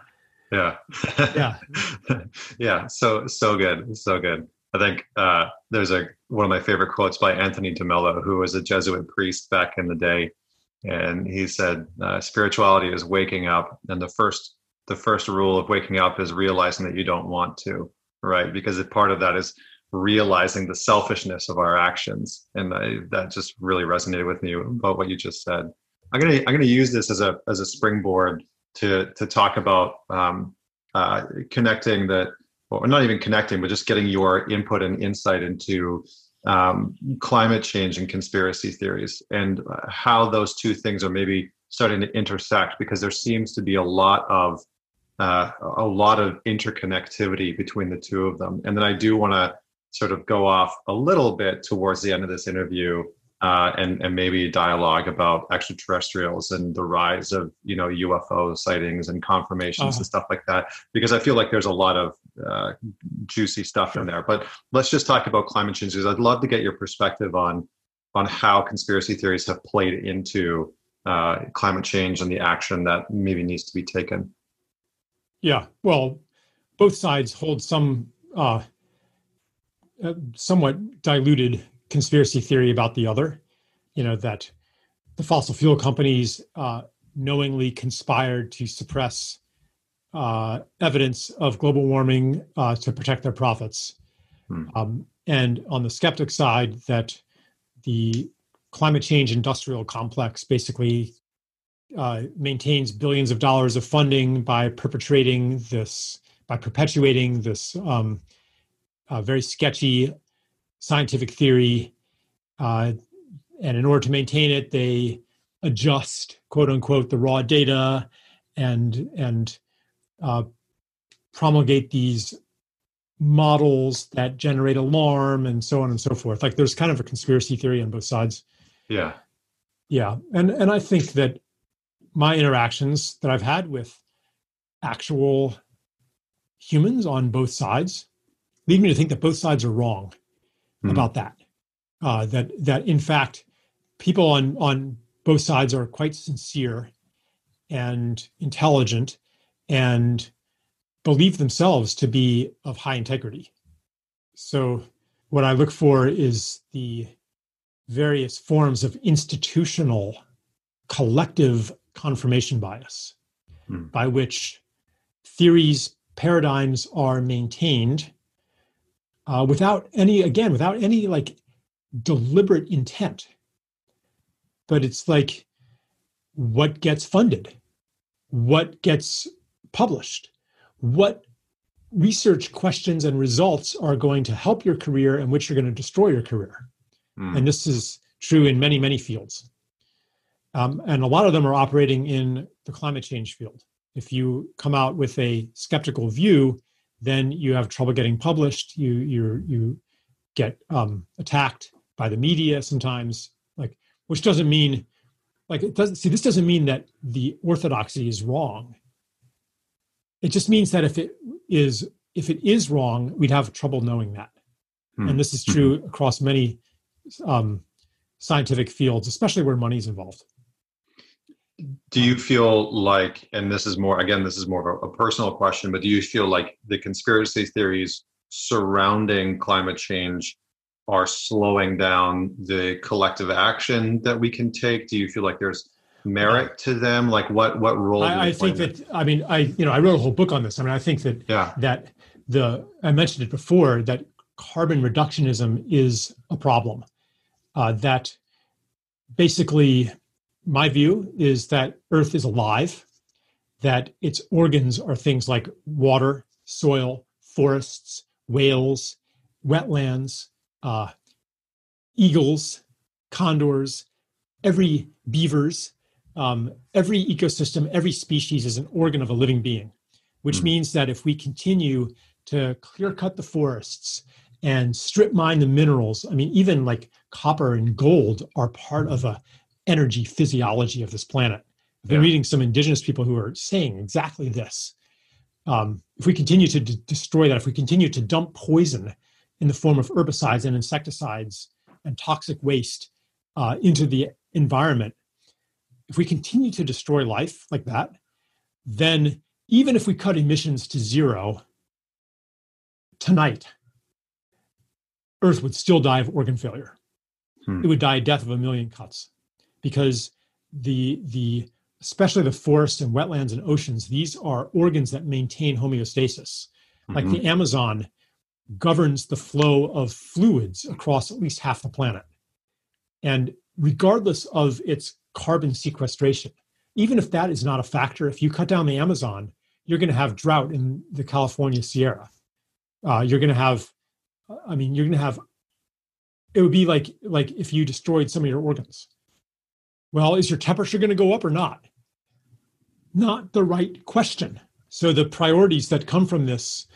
yeah. Yeah. Yeah so so good so good. I think uh, there's a one of my favorite quotes by Anthony de Mello who was a jesuit priest back in the day and he said uh, spirituality is waking up and the first the first rule of waking up is realizing that you don't want to right? Because part of that is realizing the selfishness of our actions and I, that just really resonated with me about what you just said. I'm going to i'm going to use this as a as a springboard to to talk about um, uh, connecting that or not even connecting but just getting your input and insight into um, climate change and conspiracy theories and how those two things are maybe starting to intersect because there seems to be a lot of uh, a lot of interconnectivity between the two of them. And then i do want to sort of go off a little bit towards the end of this interview uh, and and maybe dialogue about extraterrestrials and the rise of you know UFO sightings and confirmations uh-huh. and stuff like that because I feel like there's a lot of uh, juicy stuff in there. But let's just talk about climate change because I'd love to get your perspective on on how conspiracy theories have played into uh, climate change and the action that maybe needs to be taken. Yeah, well, both sides hold some uh, somewhat diluted conspiracy theory about the other. You know that the fossil fuel companies uh, knowingly conspired to suppress uh, evidence of global warming uh, to protect their profits. Hmm. Um, and on the skeptic side, that the climate change industrial complex basically uh, maintains billions of dollars of funding by perpetrating this, by perpetuating this um, uh, very sketchy scientific theory. Uh, and in order to maintain it, they adjust, quote unquote, the raw data and and uh, promulgate these models that generate alarm and so on and so forth. Like there's kind of a conspiracy theory on both sides. Yeah. Yeah. And and I think that my interactions that I've had with actual humans on both sides lead me to think that both sides are wrong mm. about that. Uh, that that in fact, people on on both sides are quite sincere and intelligent and believe themselves to be of high integrity. So, what I look for is the various forms of institutional collective confirmation bias mm. by which theories, paradigms are maintained uh, without any again without any like deliberate intent but it's like what gets funded what gets published what research questions and results are going to help your career and which are going to destroy your career. Mm. And this is true in many, many fields. Um, and a lot of them are operating in the climate change field. If you come out with a skeptical view, then you have trouble getting published. You you you get um, attacked by the media sometimes, like which doesn't mean like it doesn't see this doesn't mean that the orthodoxy is wrong. It just means that if it is if it is wrong, we'd have trouble knowing that. Hmm. And this is true across many um, scientific fields, especially where money is involved do you feel like and this is more again this is more of a, a, personal question but do you feel like the conspiracy theories surrounding climate change are slowing down the collective action that we can take? Do you feel like there's merit to them? Like what what role i, I think that? I mean i you know i wrote a whole book on this. I mean i think that yeah. that the i mentioned it before that carbon reductionism is a problem uh, that basically my view is that Earth is alive, that its organs are things like water, soil, forests, whales, wetlands, uh, eagles, condors, every beavers, um, every ecosystem, every species is an organ of a living being, which mm. means that if we continue to clear cut the forests and strip mine the minerals, I mean, even like copper and gold are part of a energy physiology of this planet. I've been yeah. reading some indigenous people who are saying exactly this. Um, if we continue to d- destroy that, if we continue to dump poison in the form of herbicides and insecticides and toxic waste uh, into the environment, if we continue to destroy life like that, then even if we cut emissions to zero tonight, Earth would still die of organ failure. Hmm. It would die a death of a million cuts because the the especially the forests and wetlands and oceans these are organs that maintain homeostasis mm-hmm. like the mm-hmm. amazon governs the flow of fluids across at least half the planet and regardless of its carbon sequestration even if that is not a factor if you cut down the amazon you're going to have drought in the california sierra uh, you're going to have i mean you're going to have it would be like like if you destroyed some of your organs well, is your temperature going to go up or not? Not the right question. So the priorities that come from this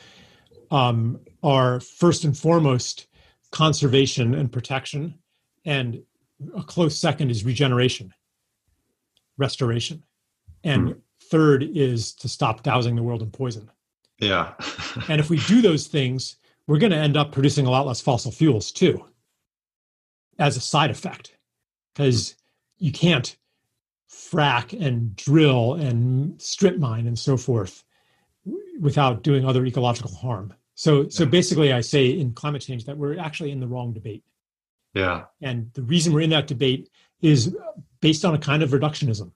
um, are first and foremost conservation and protection, and a close second is regeneration, restoration, and hmm. third is to stop dousing the world in poison. Yeah. and if we do those things, we're going to end up producing a lot less fossil fuels too, as a side effect, because you can't frack and drill and strip mine and so forth without doing other ecological harm. So, so basically, I say in climate change that we're actually in the wrong debate. Yeah. And the reason we're in that debate is based on a kind of reductionism.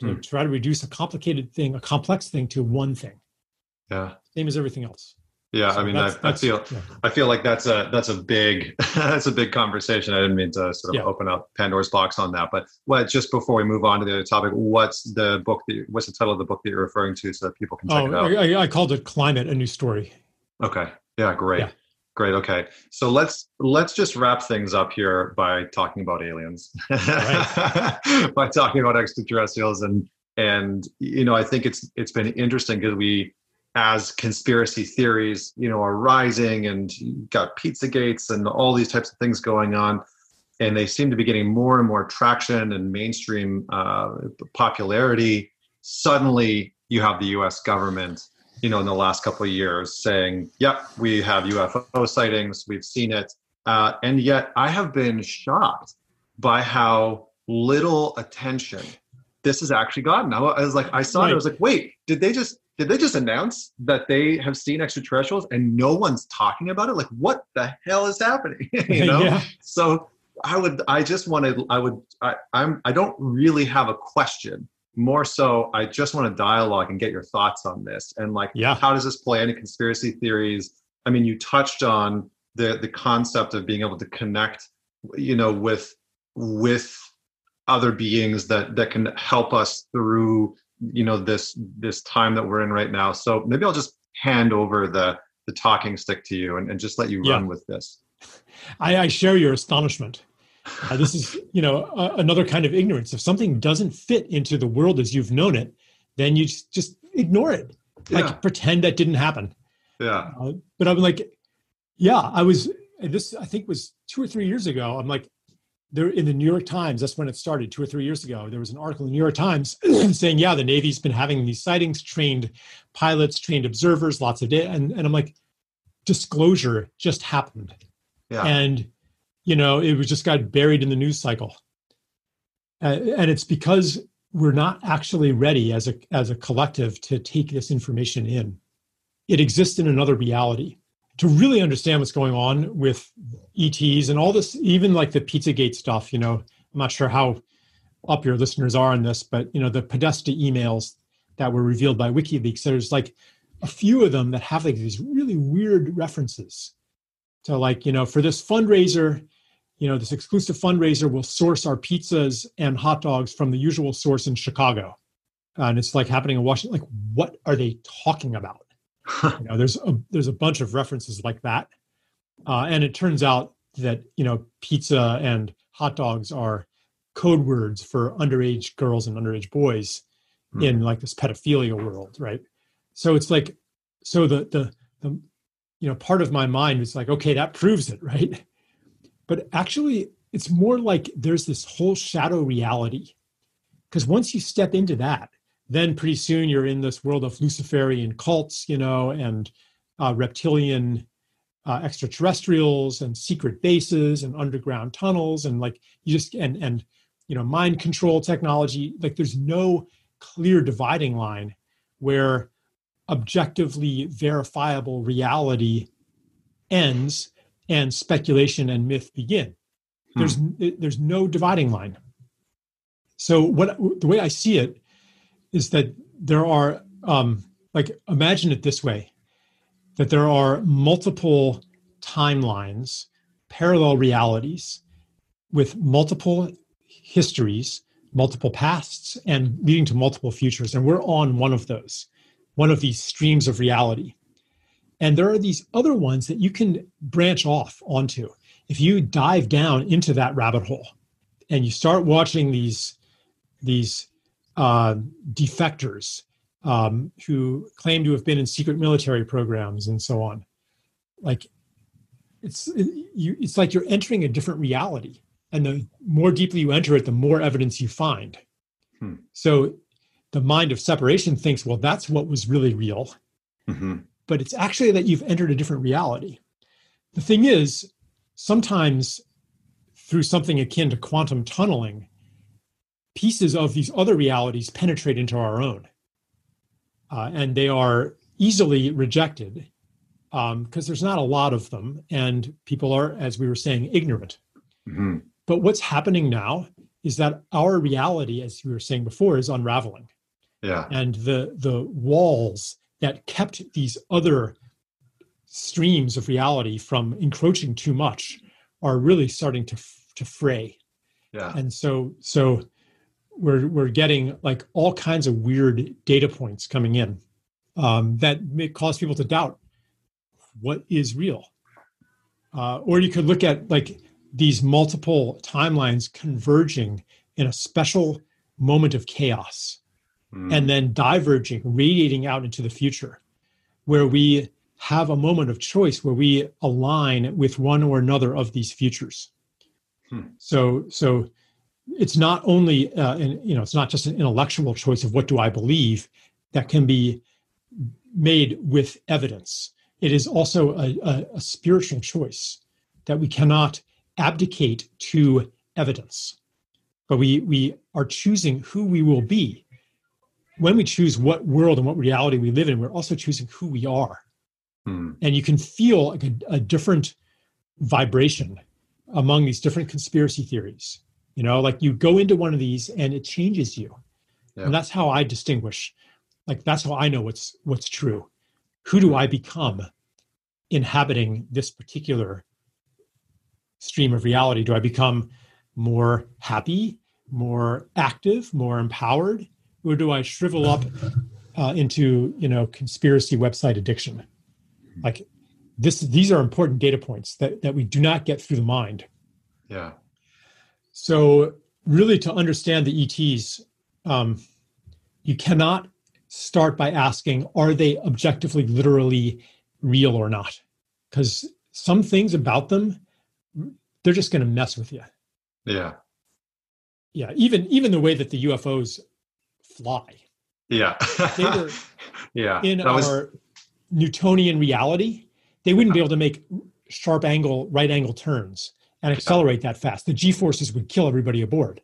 To hmm. try to reduce a complicated thing, a complex thing, to one thing. Yeah. Same as everything else. Yeah, so I mean, I, I, feel yeah. I feel like that's a that's a big that's a big conversation. I didn't mean to sort of yeah. open up Pandora's box on that, but what just before we move on to the other topic, what's the book that what's the title of the book that you're referring to, so that people can check oh, it out? I, I called it "Climate: A New Story." Okay. Yeah. Great. Yeah. Great. Okay. So let's let's just wrap things up here by talking about aliens, right. by talking about extraterrestrials, and and you know I think it's it's been interesting because we as conspiracy theories, you know, are rising and got pizza gates and all these types of things going on. And they seem to be getting more and more traction and mainstream uh, popularity. Suddenly, you have the US government, you know, in the last couple of years saying, yep, we have UFO sightings, we've seen it. Uh, and yet, I have been shocked by how little attention this has actually gotten. I was like, I saw it, I was like, wait, did they just did they just announce that they have seen extraterrestrials and no one's talking about it? Like, what the hell is happening? you know? yeah. So I would, I just wanted, I would, I, I'm, I don't really have a question. More so, I just want to dialogue and get your thoughts on this. And like, yeah. how does this play into conspiracy theories? I mean, you touched on the the concept of being able to connect, you know, with with other beings that that can help us through you know this this time that we're in right now so maybe i'll just hand over the the talking stick to you and, and just let you yeah. run with this. I, I share your astonishment. Uh, this is, you know, uh, another kind of ignorance. If something doesn't fit into the world as you've known it, then you just, just ignore it, like yeah. pretend that didn't happen. Yeah. Uh, but I'm like, yeah, I was. This I think was two or three years ago. I'm like, there in the New York Times. That's when it started. Two or three years ago, there was an article in the New York Times saying, yeah, the Navy's been having these sightings, trained pilots, trained observers, lots of data, and and I'm like, disclosure just happened. Yeah. And you know, it was just got buried in the news cycle. Uh, and it's because we're not actually ready as a as a collective to take this information in. It exists in another reality. To really understand what's going on with ETs and all this, even like the Pizzagate stuff, you know, I'm not sure how up your listeners are on this, but you know, the Podesta emails that were revealed by WikiLeaks, there's like a few of them that have like these really weird references to like, you know, for this fundraiser, you know, this exclusive fundraiser will source our pizzas and hot dogs from the usual source in Chicago. and it's like happening in Washington. Like, what are they talking about? You know, there's a, there's a bunch of references like that. Uh, and it turns out that, you know, pizza and hot dogs are code words for underage girls and underage boys mm. in like this pedophilia world, right? So it's like, so the, the, the, you know, part of my mind is like, okay, that proves it, right? But actually, it's more like there's this whole shadow reality. Because once you step into that, then pretty soon you're in this world of Luciferian cults, you know, and uh, reptilian uh, extraterrestrials and secret bases and underground tunnels and like you just and and you know mind control technology. Like there's no clear dividing line where objectively verifiable reality ends and speculation and myth begin. Hmm. There's there's no dividing line. So what the way I see it is that there are um, like imagine it this way that there are multiple timelines, parallel realities with multiple histories, multiple pasts, and leading to multiple futures. And we're on one of those, one of these streams of reality. And there are these other ones that you can branch off onto. If you dive down into that rabbit hole and you start watching these, these uh, defectors um, who claim to have been in secret military programs and so on, like it's you, it's like you're entering a different reality. And the more deeply you enter it, the more evidence you find. Hmm. So the mind of separation thinks, well, that's what was really real. Mm-hmm but it's actually that you've entered a different reality. The thing is, sometimes through something akin to quantum tunneling, pieces of these other realities penetrate into our own. Uh, and they are easily rejected because um, there's not a lot of them, and people are, as we were saying, ignorant. Mm-hmm. But what's happening now is that our reality, as we were saying before, is unraveling. Yeah. And the the walls that kept these other streams of reality from encroaching too much are really starting to to fray. Yeah. And so so we're we're getting like all kinds of weird data points coming in um, that may cause people to doubt what is real. Uh, or you could look at like these multiple timelines converging in a special moment of chaos mm. and then diverging, radiating out into the future, where we have a moment of choice where we align with one or another of these futures. Hmm. So, so it's not only uh, an, you know it's not just an intellectual choice of what do I believe that can be made with evidence. It is also a, a, a spiritual choice that we cannot abdicate to evidence, but we we are choosing who we will be when we choose what world and what reality we live in, we're also choosing who we are. Hmm. And you can feel like a, a, different vibration among these different conspiracy theories. You know, like you go into one of these and it changes you. Yeah. And that's how I distinguish. Like that's how I know what's what's true. Who do I become inhabiting this particular stream of reality? Do I become more happy, more active, more empowered? or do I shrivel up uh, into you know conspiracy website addiction. Like this, these are important data points that that we do not get through the mind. Yeah. So really, to understand the ETs, um, you cannot start by asking, are they objectively, literally real or not? Because some things about them, they're just going to mess with you. Yeah. Yeah. Even even the way that the UFOs fly. Yeah. they were yeah. in our was... Newtonian reality, they wouldn't be able to make sharp angle, right angle turns and accelerate that fast. The G forces would kill everybody aboard.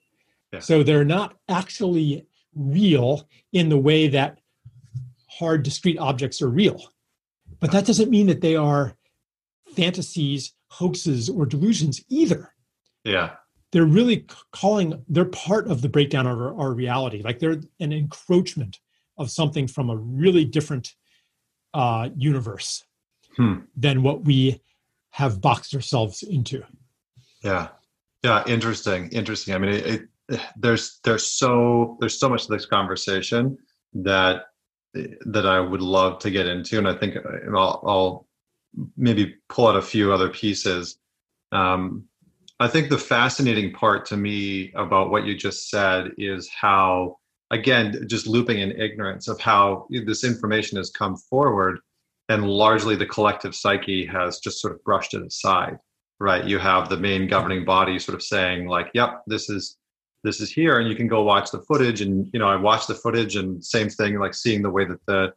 Yeah. So they're not actually real in the way that hard discrete objects are real. But that doesn't mean that they are fantasies, hoaxes, or delusions either. Yeah. They're really calling, they're part of the breakdown of our, our reality. Like they're an encroachment of something from a really different uh, universe hmm. than what we have boxed ourselves into. Yeah. Yeah. Interesting. Interesting. I mean, it, it, there's, there's so, there's so much of this conversation that, that I would love to get into. And I think uh, I'll, I'll maybe pull out a few other pieces. Um, I think the fascinating part to me about what you just said is how, again, just looping in ignorance of how this information has come forward and largely the collective psyche has just sort of brushed it aside right? You have the main governing body sort of saying like yep this is this is here and you can go watch the footage and you know i watched the footage and same thing like seeing the way that the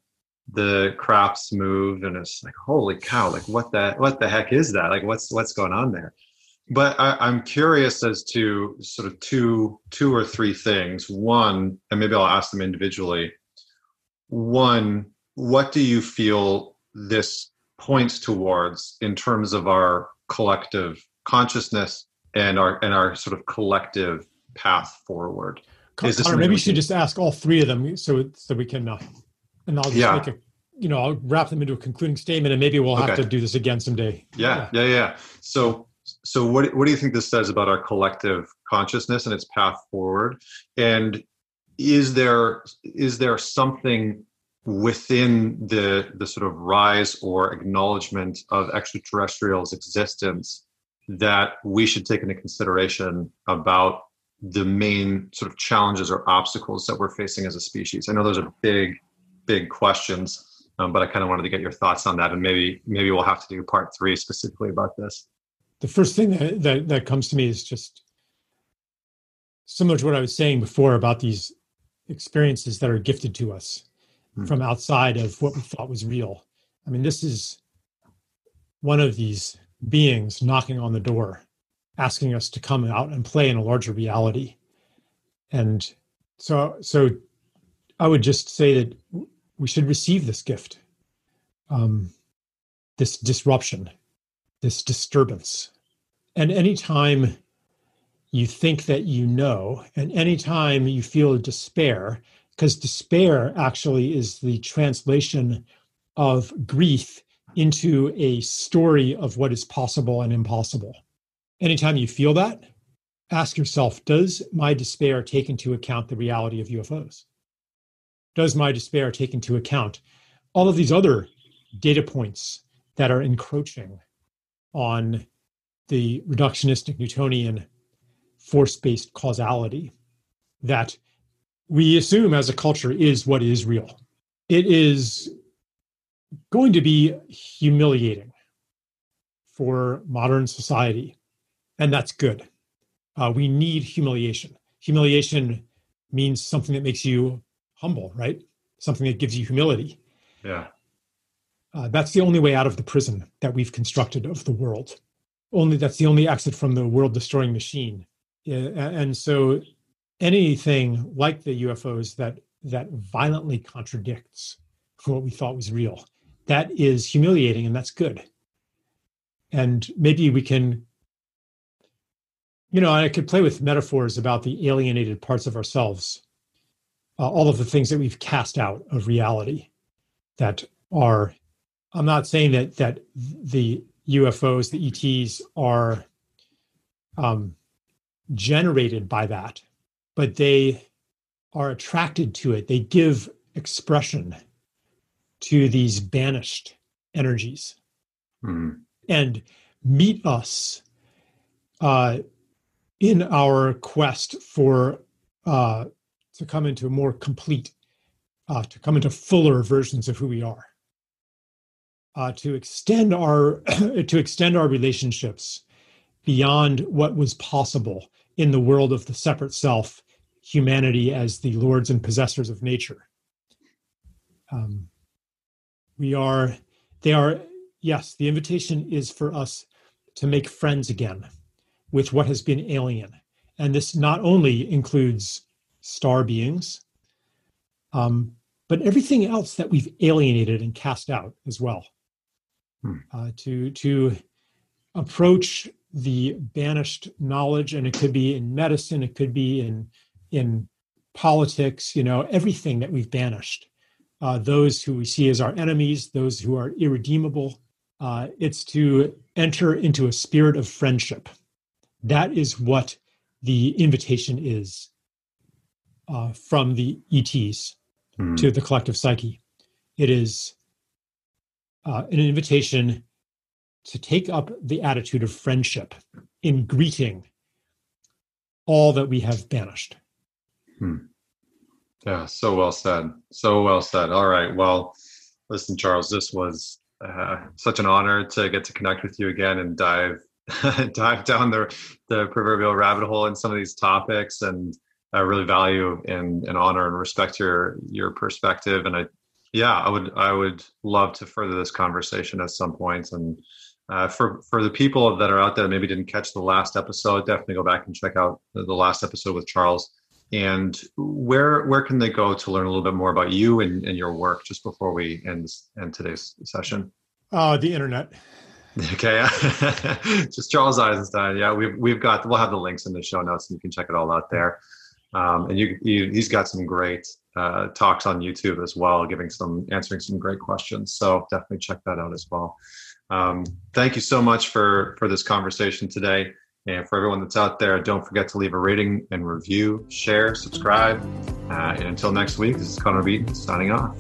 the crafts move, and it's like holy cow like what the what the heck is that? Like what's what's going on there? But I, i'm curious as to sort of two two or three things. One and maybe i'll ask them individually. One what do you feel this points towards in terms of our collective consciousness and our and our sort of collective path forward. Is Connor, maybe you should just ask all three of them so so we can, uh, and I'll just yeah. make a, you know, I'll wrap them into a concluding statement, and maybe we'll have okay. to do this again someday. Yeah, yeah, yeah, yeah. So, so what what do you think this says about our collective consciousness and its path forward? And is there is there something within the the sort of rise or acknowledgement of extraterrestrials' existence that we should take into consideration about the main sort of challenges or obstacles that we're facing as a species? I know those are big, big questions, um, but I kind of wanted to get your thoughts on that, and maybe maybe we'll have to do part three specifically about this. The first thing that that, that comes to me is just similar to what I was saying before about these experiences that are gifted to us. From outside of what we thought was real. I mean, this is one of these beings knocking on the door, asking us to come out and play in a larger reality. And so, so I would just say that we should receive this gift, um, this disruption, this disturbance. And anytime you think that you know, and anytime you feel despair, because despair actually is the translation of grief into a story of what is possible and impossible. Anytime you feel that, ask yourself Does my despair take into account the reality of UFOs? Does my despair take into account all of these other data points that are encroaching on the reductionistic Newtonian force based causality that we assume as a culture is what is real. It is going to be humiliating for modern society, and that's good. Uh, we need humiliation. Humiliation means something that makes you humble, right? Something that gives you humility. Yeah. Uh, that's the only way out of the prison that we've constructed of the world. Only that's the only exit from the world destroying machine. Yeah, and so anything like the UFOs that that violently contradicts what we thought was real. That is humiliating and that's good. And maybe we can, you know, I could play with metaphors about the alienated parts of ourselves, uh, all of the things that we've cast out of reality that are, I'm not saying that that the UFOs, the ETs are um, generated by that but they are attracted to it. They give expression to these banished energies mm. and meet us uh, in our quest for uh, to come into a more complete, uh, to come into fuller versions of who we are, uh, to extend our to extend our relationships beyond what was possible in the world of the separate self, humanity as the lords and possessors of nature. Um, we are, they are, yes, the invitation is for us to make friends again with what has been alien. And this not only includes star beings, um, but everything else that we've alienated and cast out as well. Hmm. Uh, to to approach the banished knowledge, and it could be in medicine, it could be in in politics, you know, everything that we've banished. Uh, those who we see as our enemies, those who are irredeemable. Uh, it's to enter into a spirit of friendship that is what the invitation is uh, from the ETs mm. to the collective psyche. It is uh, an invitation to take up the attitude of friendship in greeting all that we have banished. Hmm. Yeah, so well said. So well said. All right. Well, listen, Charles, this was uh, such an honor to get to connect with you again and dive dive down the the proverbial rabbit hole in some of these topics, and I really value and, and honor and respect your your perspective. And I, yeah, I would I would love to further this conversation at some point. And uh, for for the people that are out there that maybe didn't catch the last episode, definitely go back and check out the, the last episode with Charles. And where where can they go to learn a little bit more about you and, and your work? Just before we end end today's session. Uh, the internet. Okay, just Charles Eisenstein. Yeah, we've we've got we'll have the links in the show notes, and you can check it all out there. Um, and you, you, he's got some great uh, talks on YouTube as well, giving some answering some great questions. So definitely check that out as well. Um, thank you so much for for this conversation today. And for everyone that's out there, don't forget to leave a rating and review, share, subscribe. Uh, and until next week, this is Connor Beaton signing off.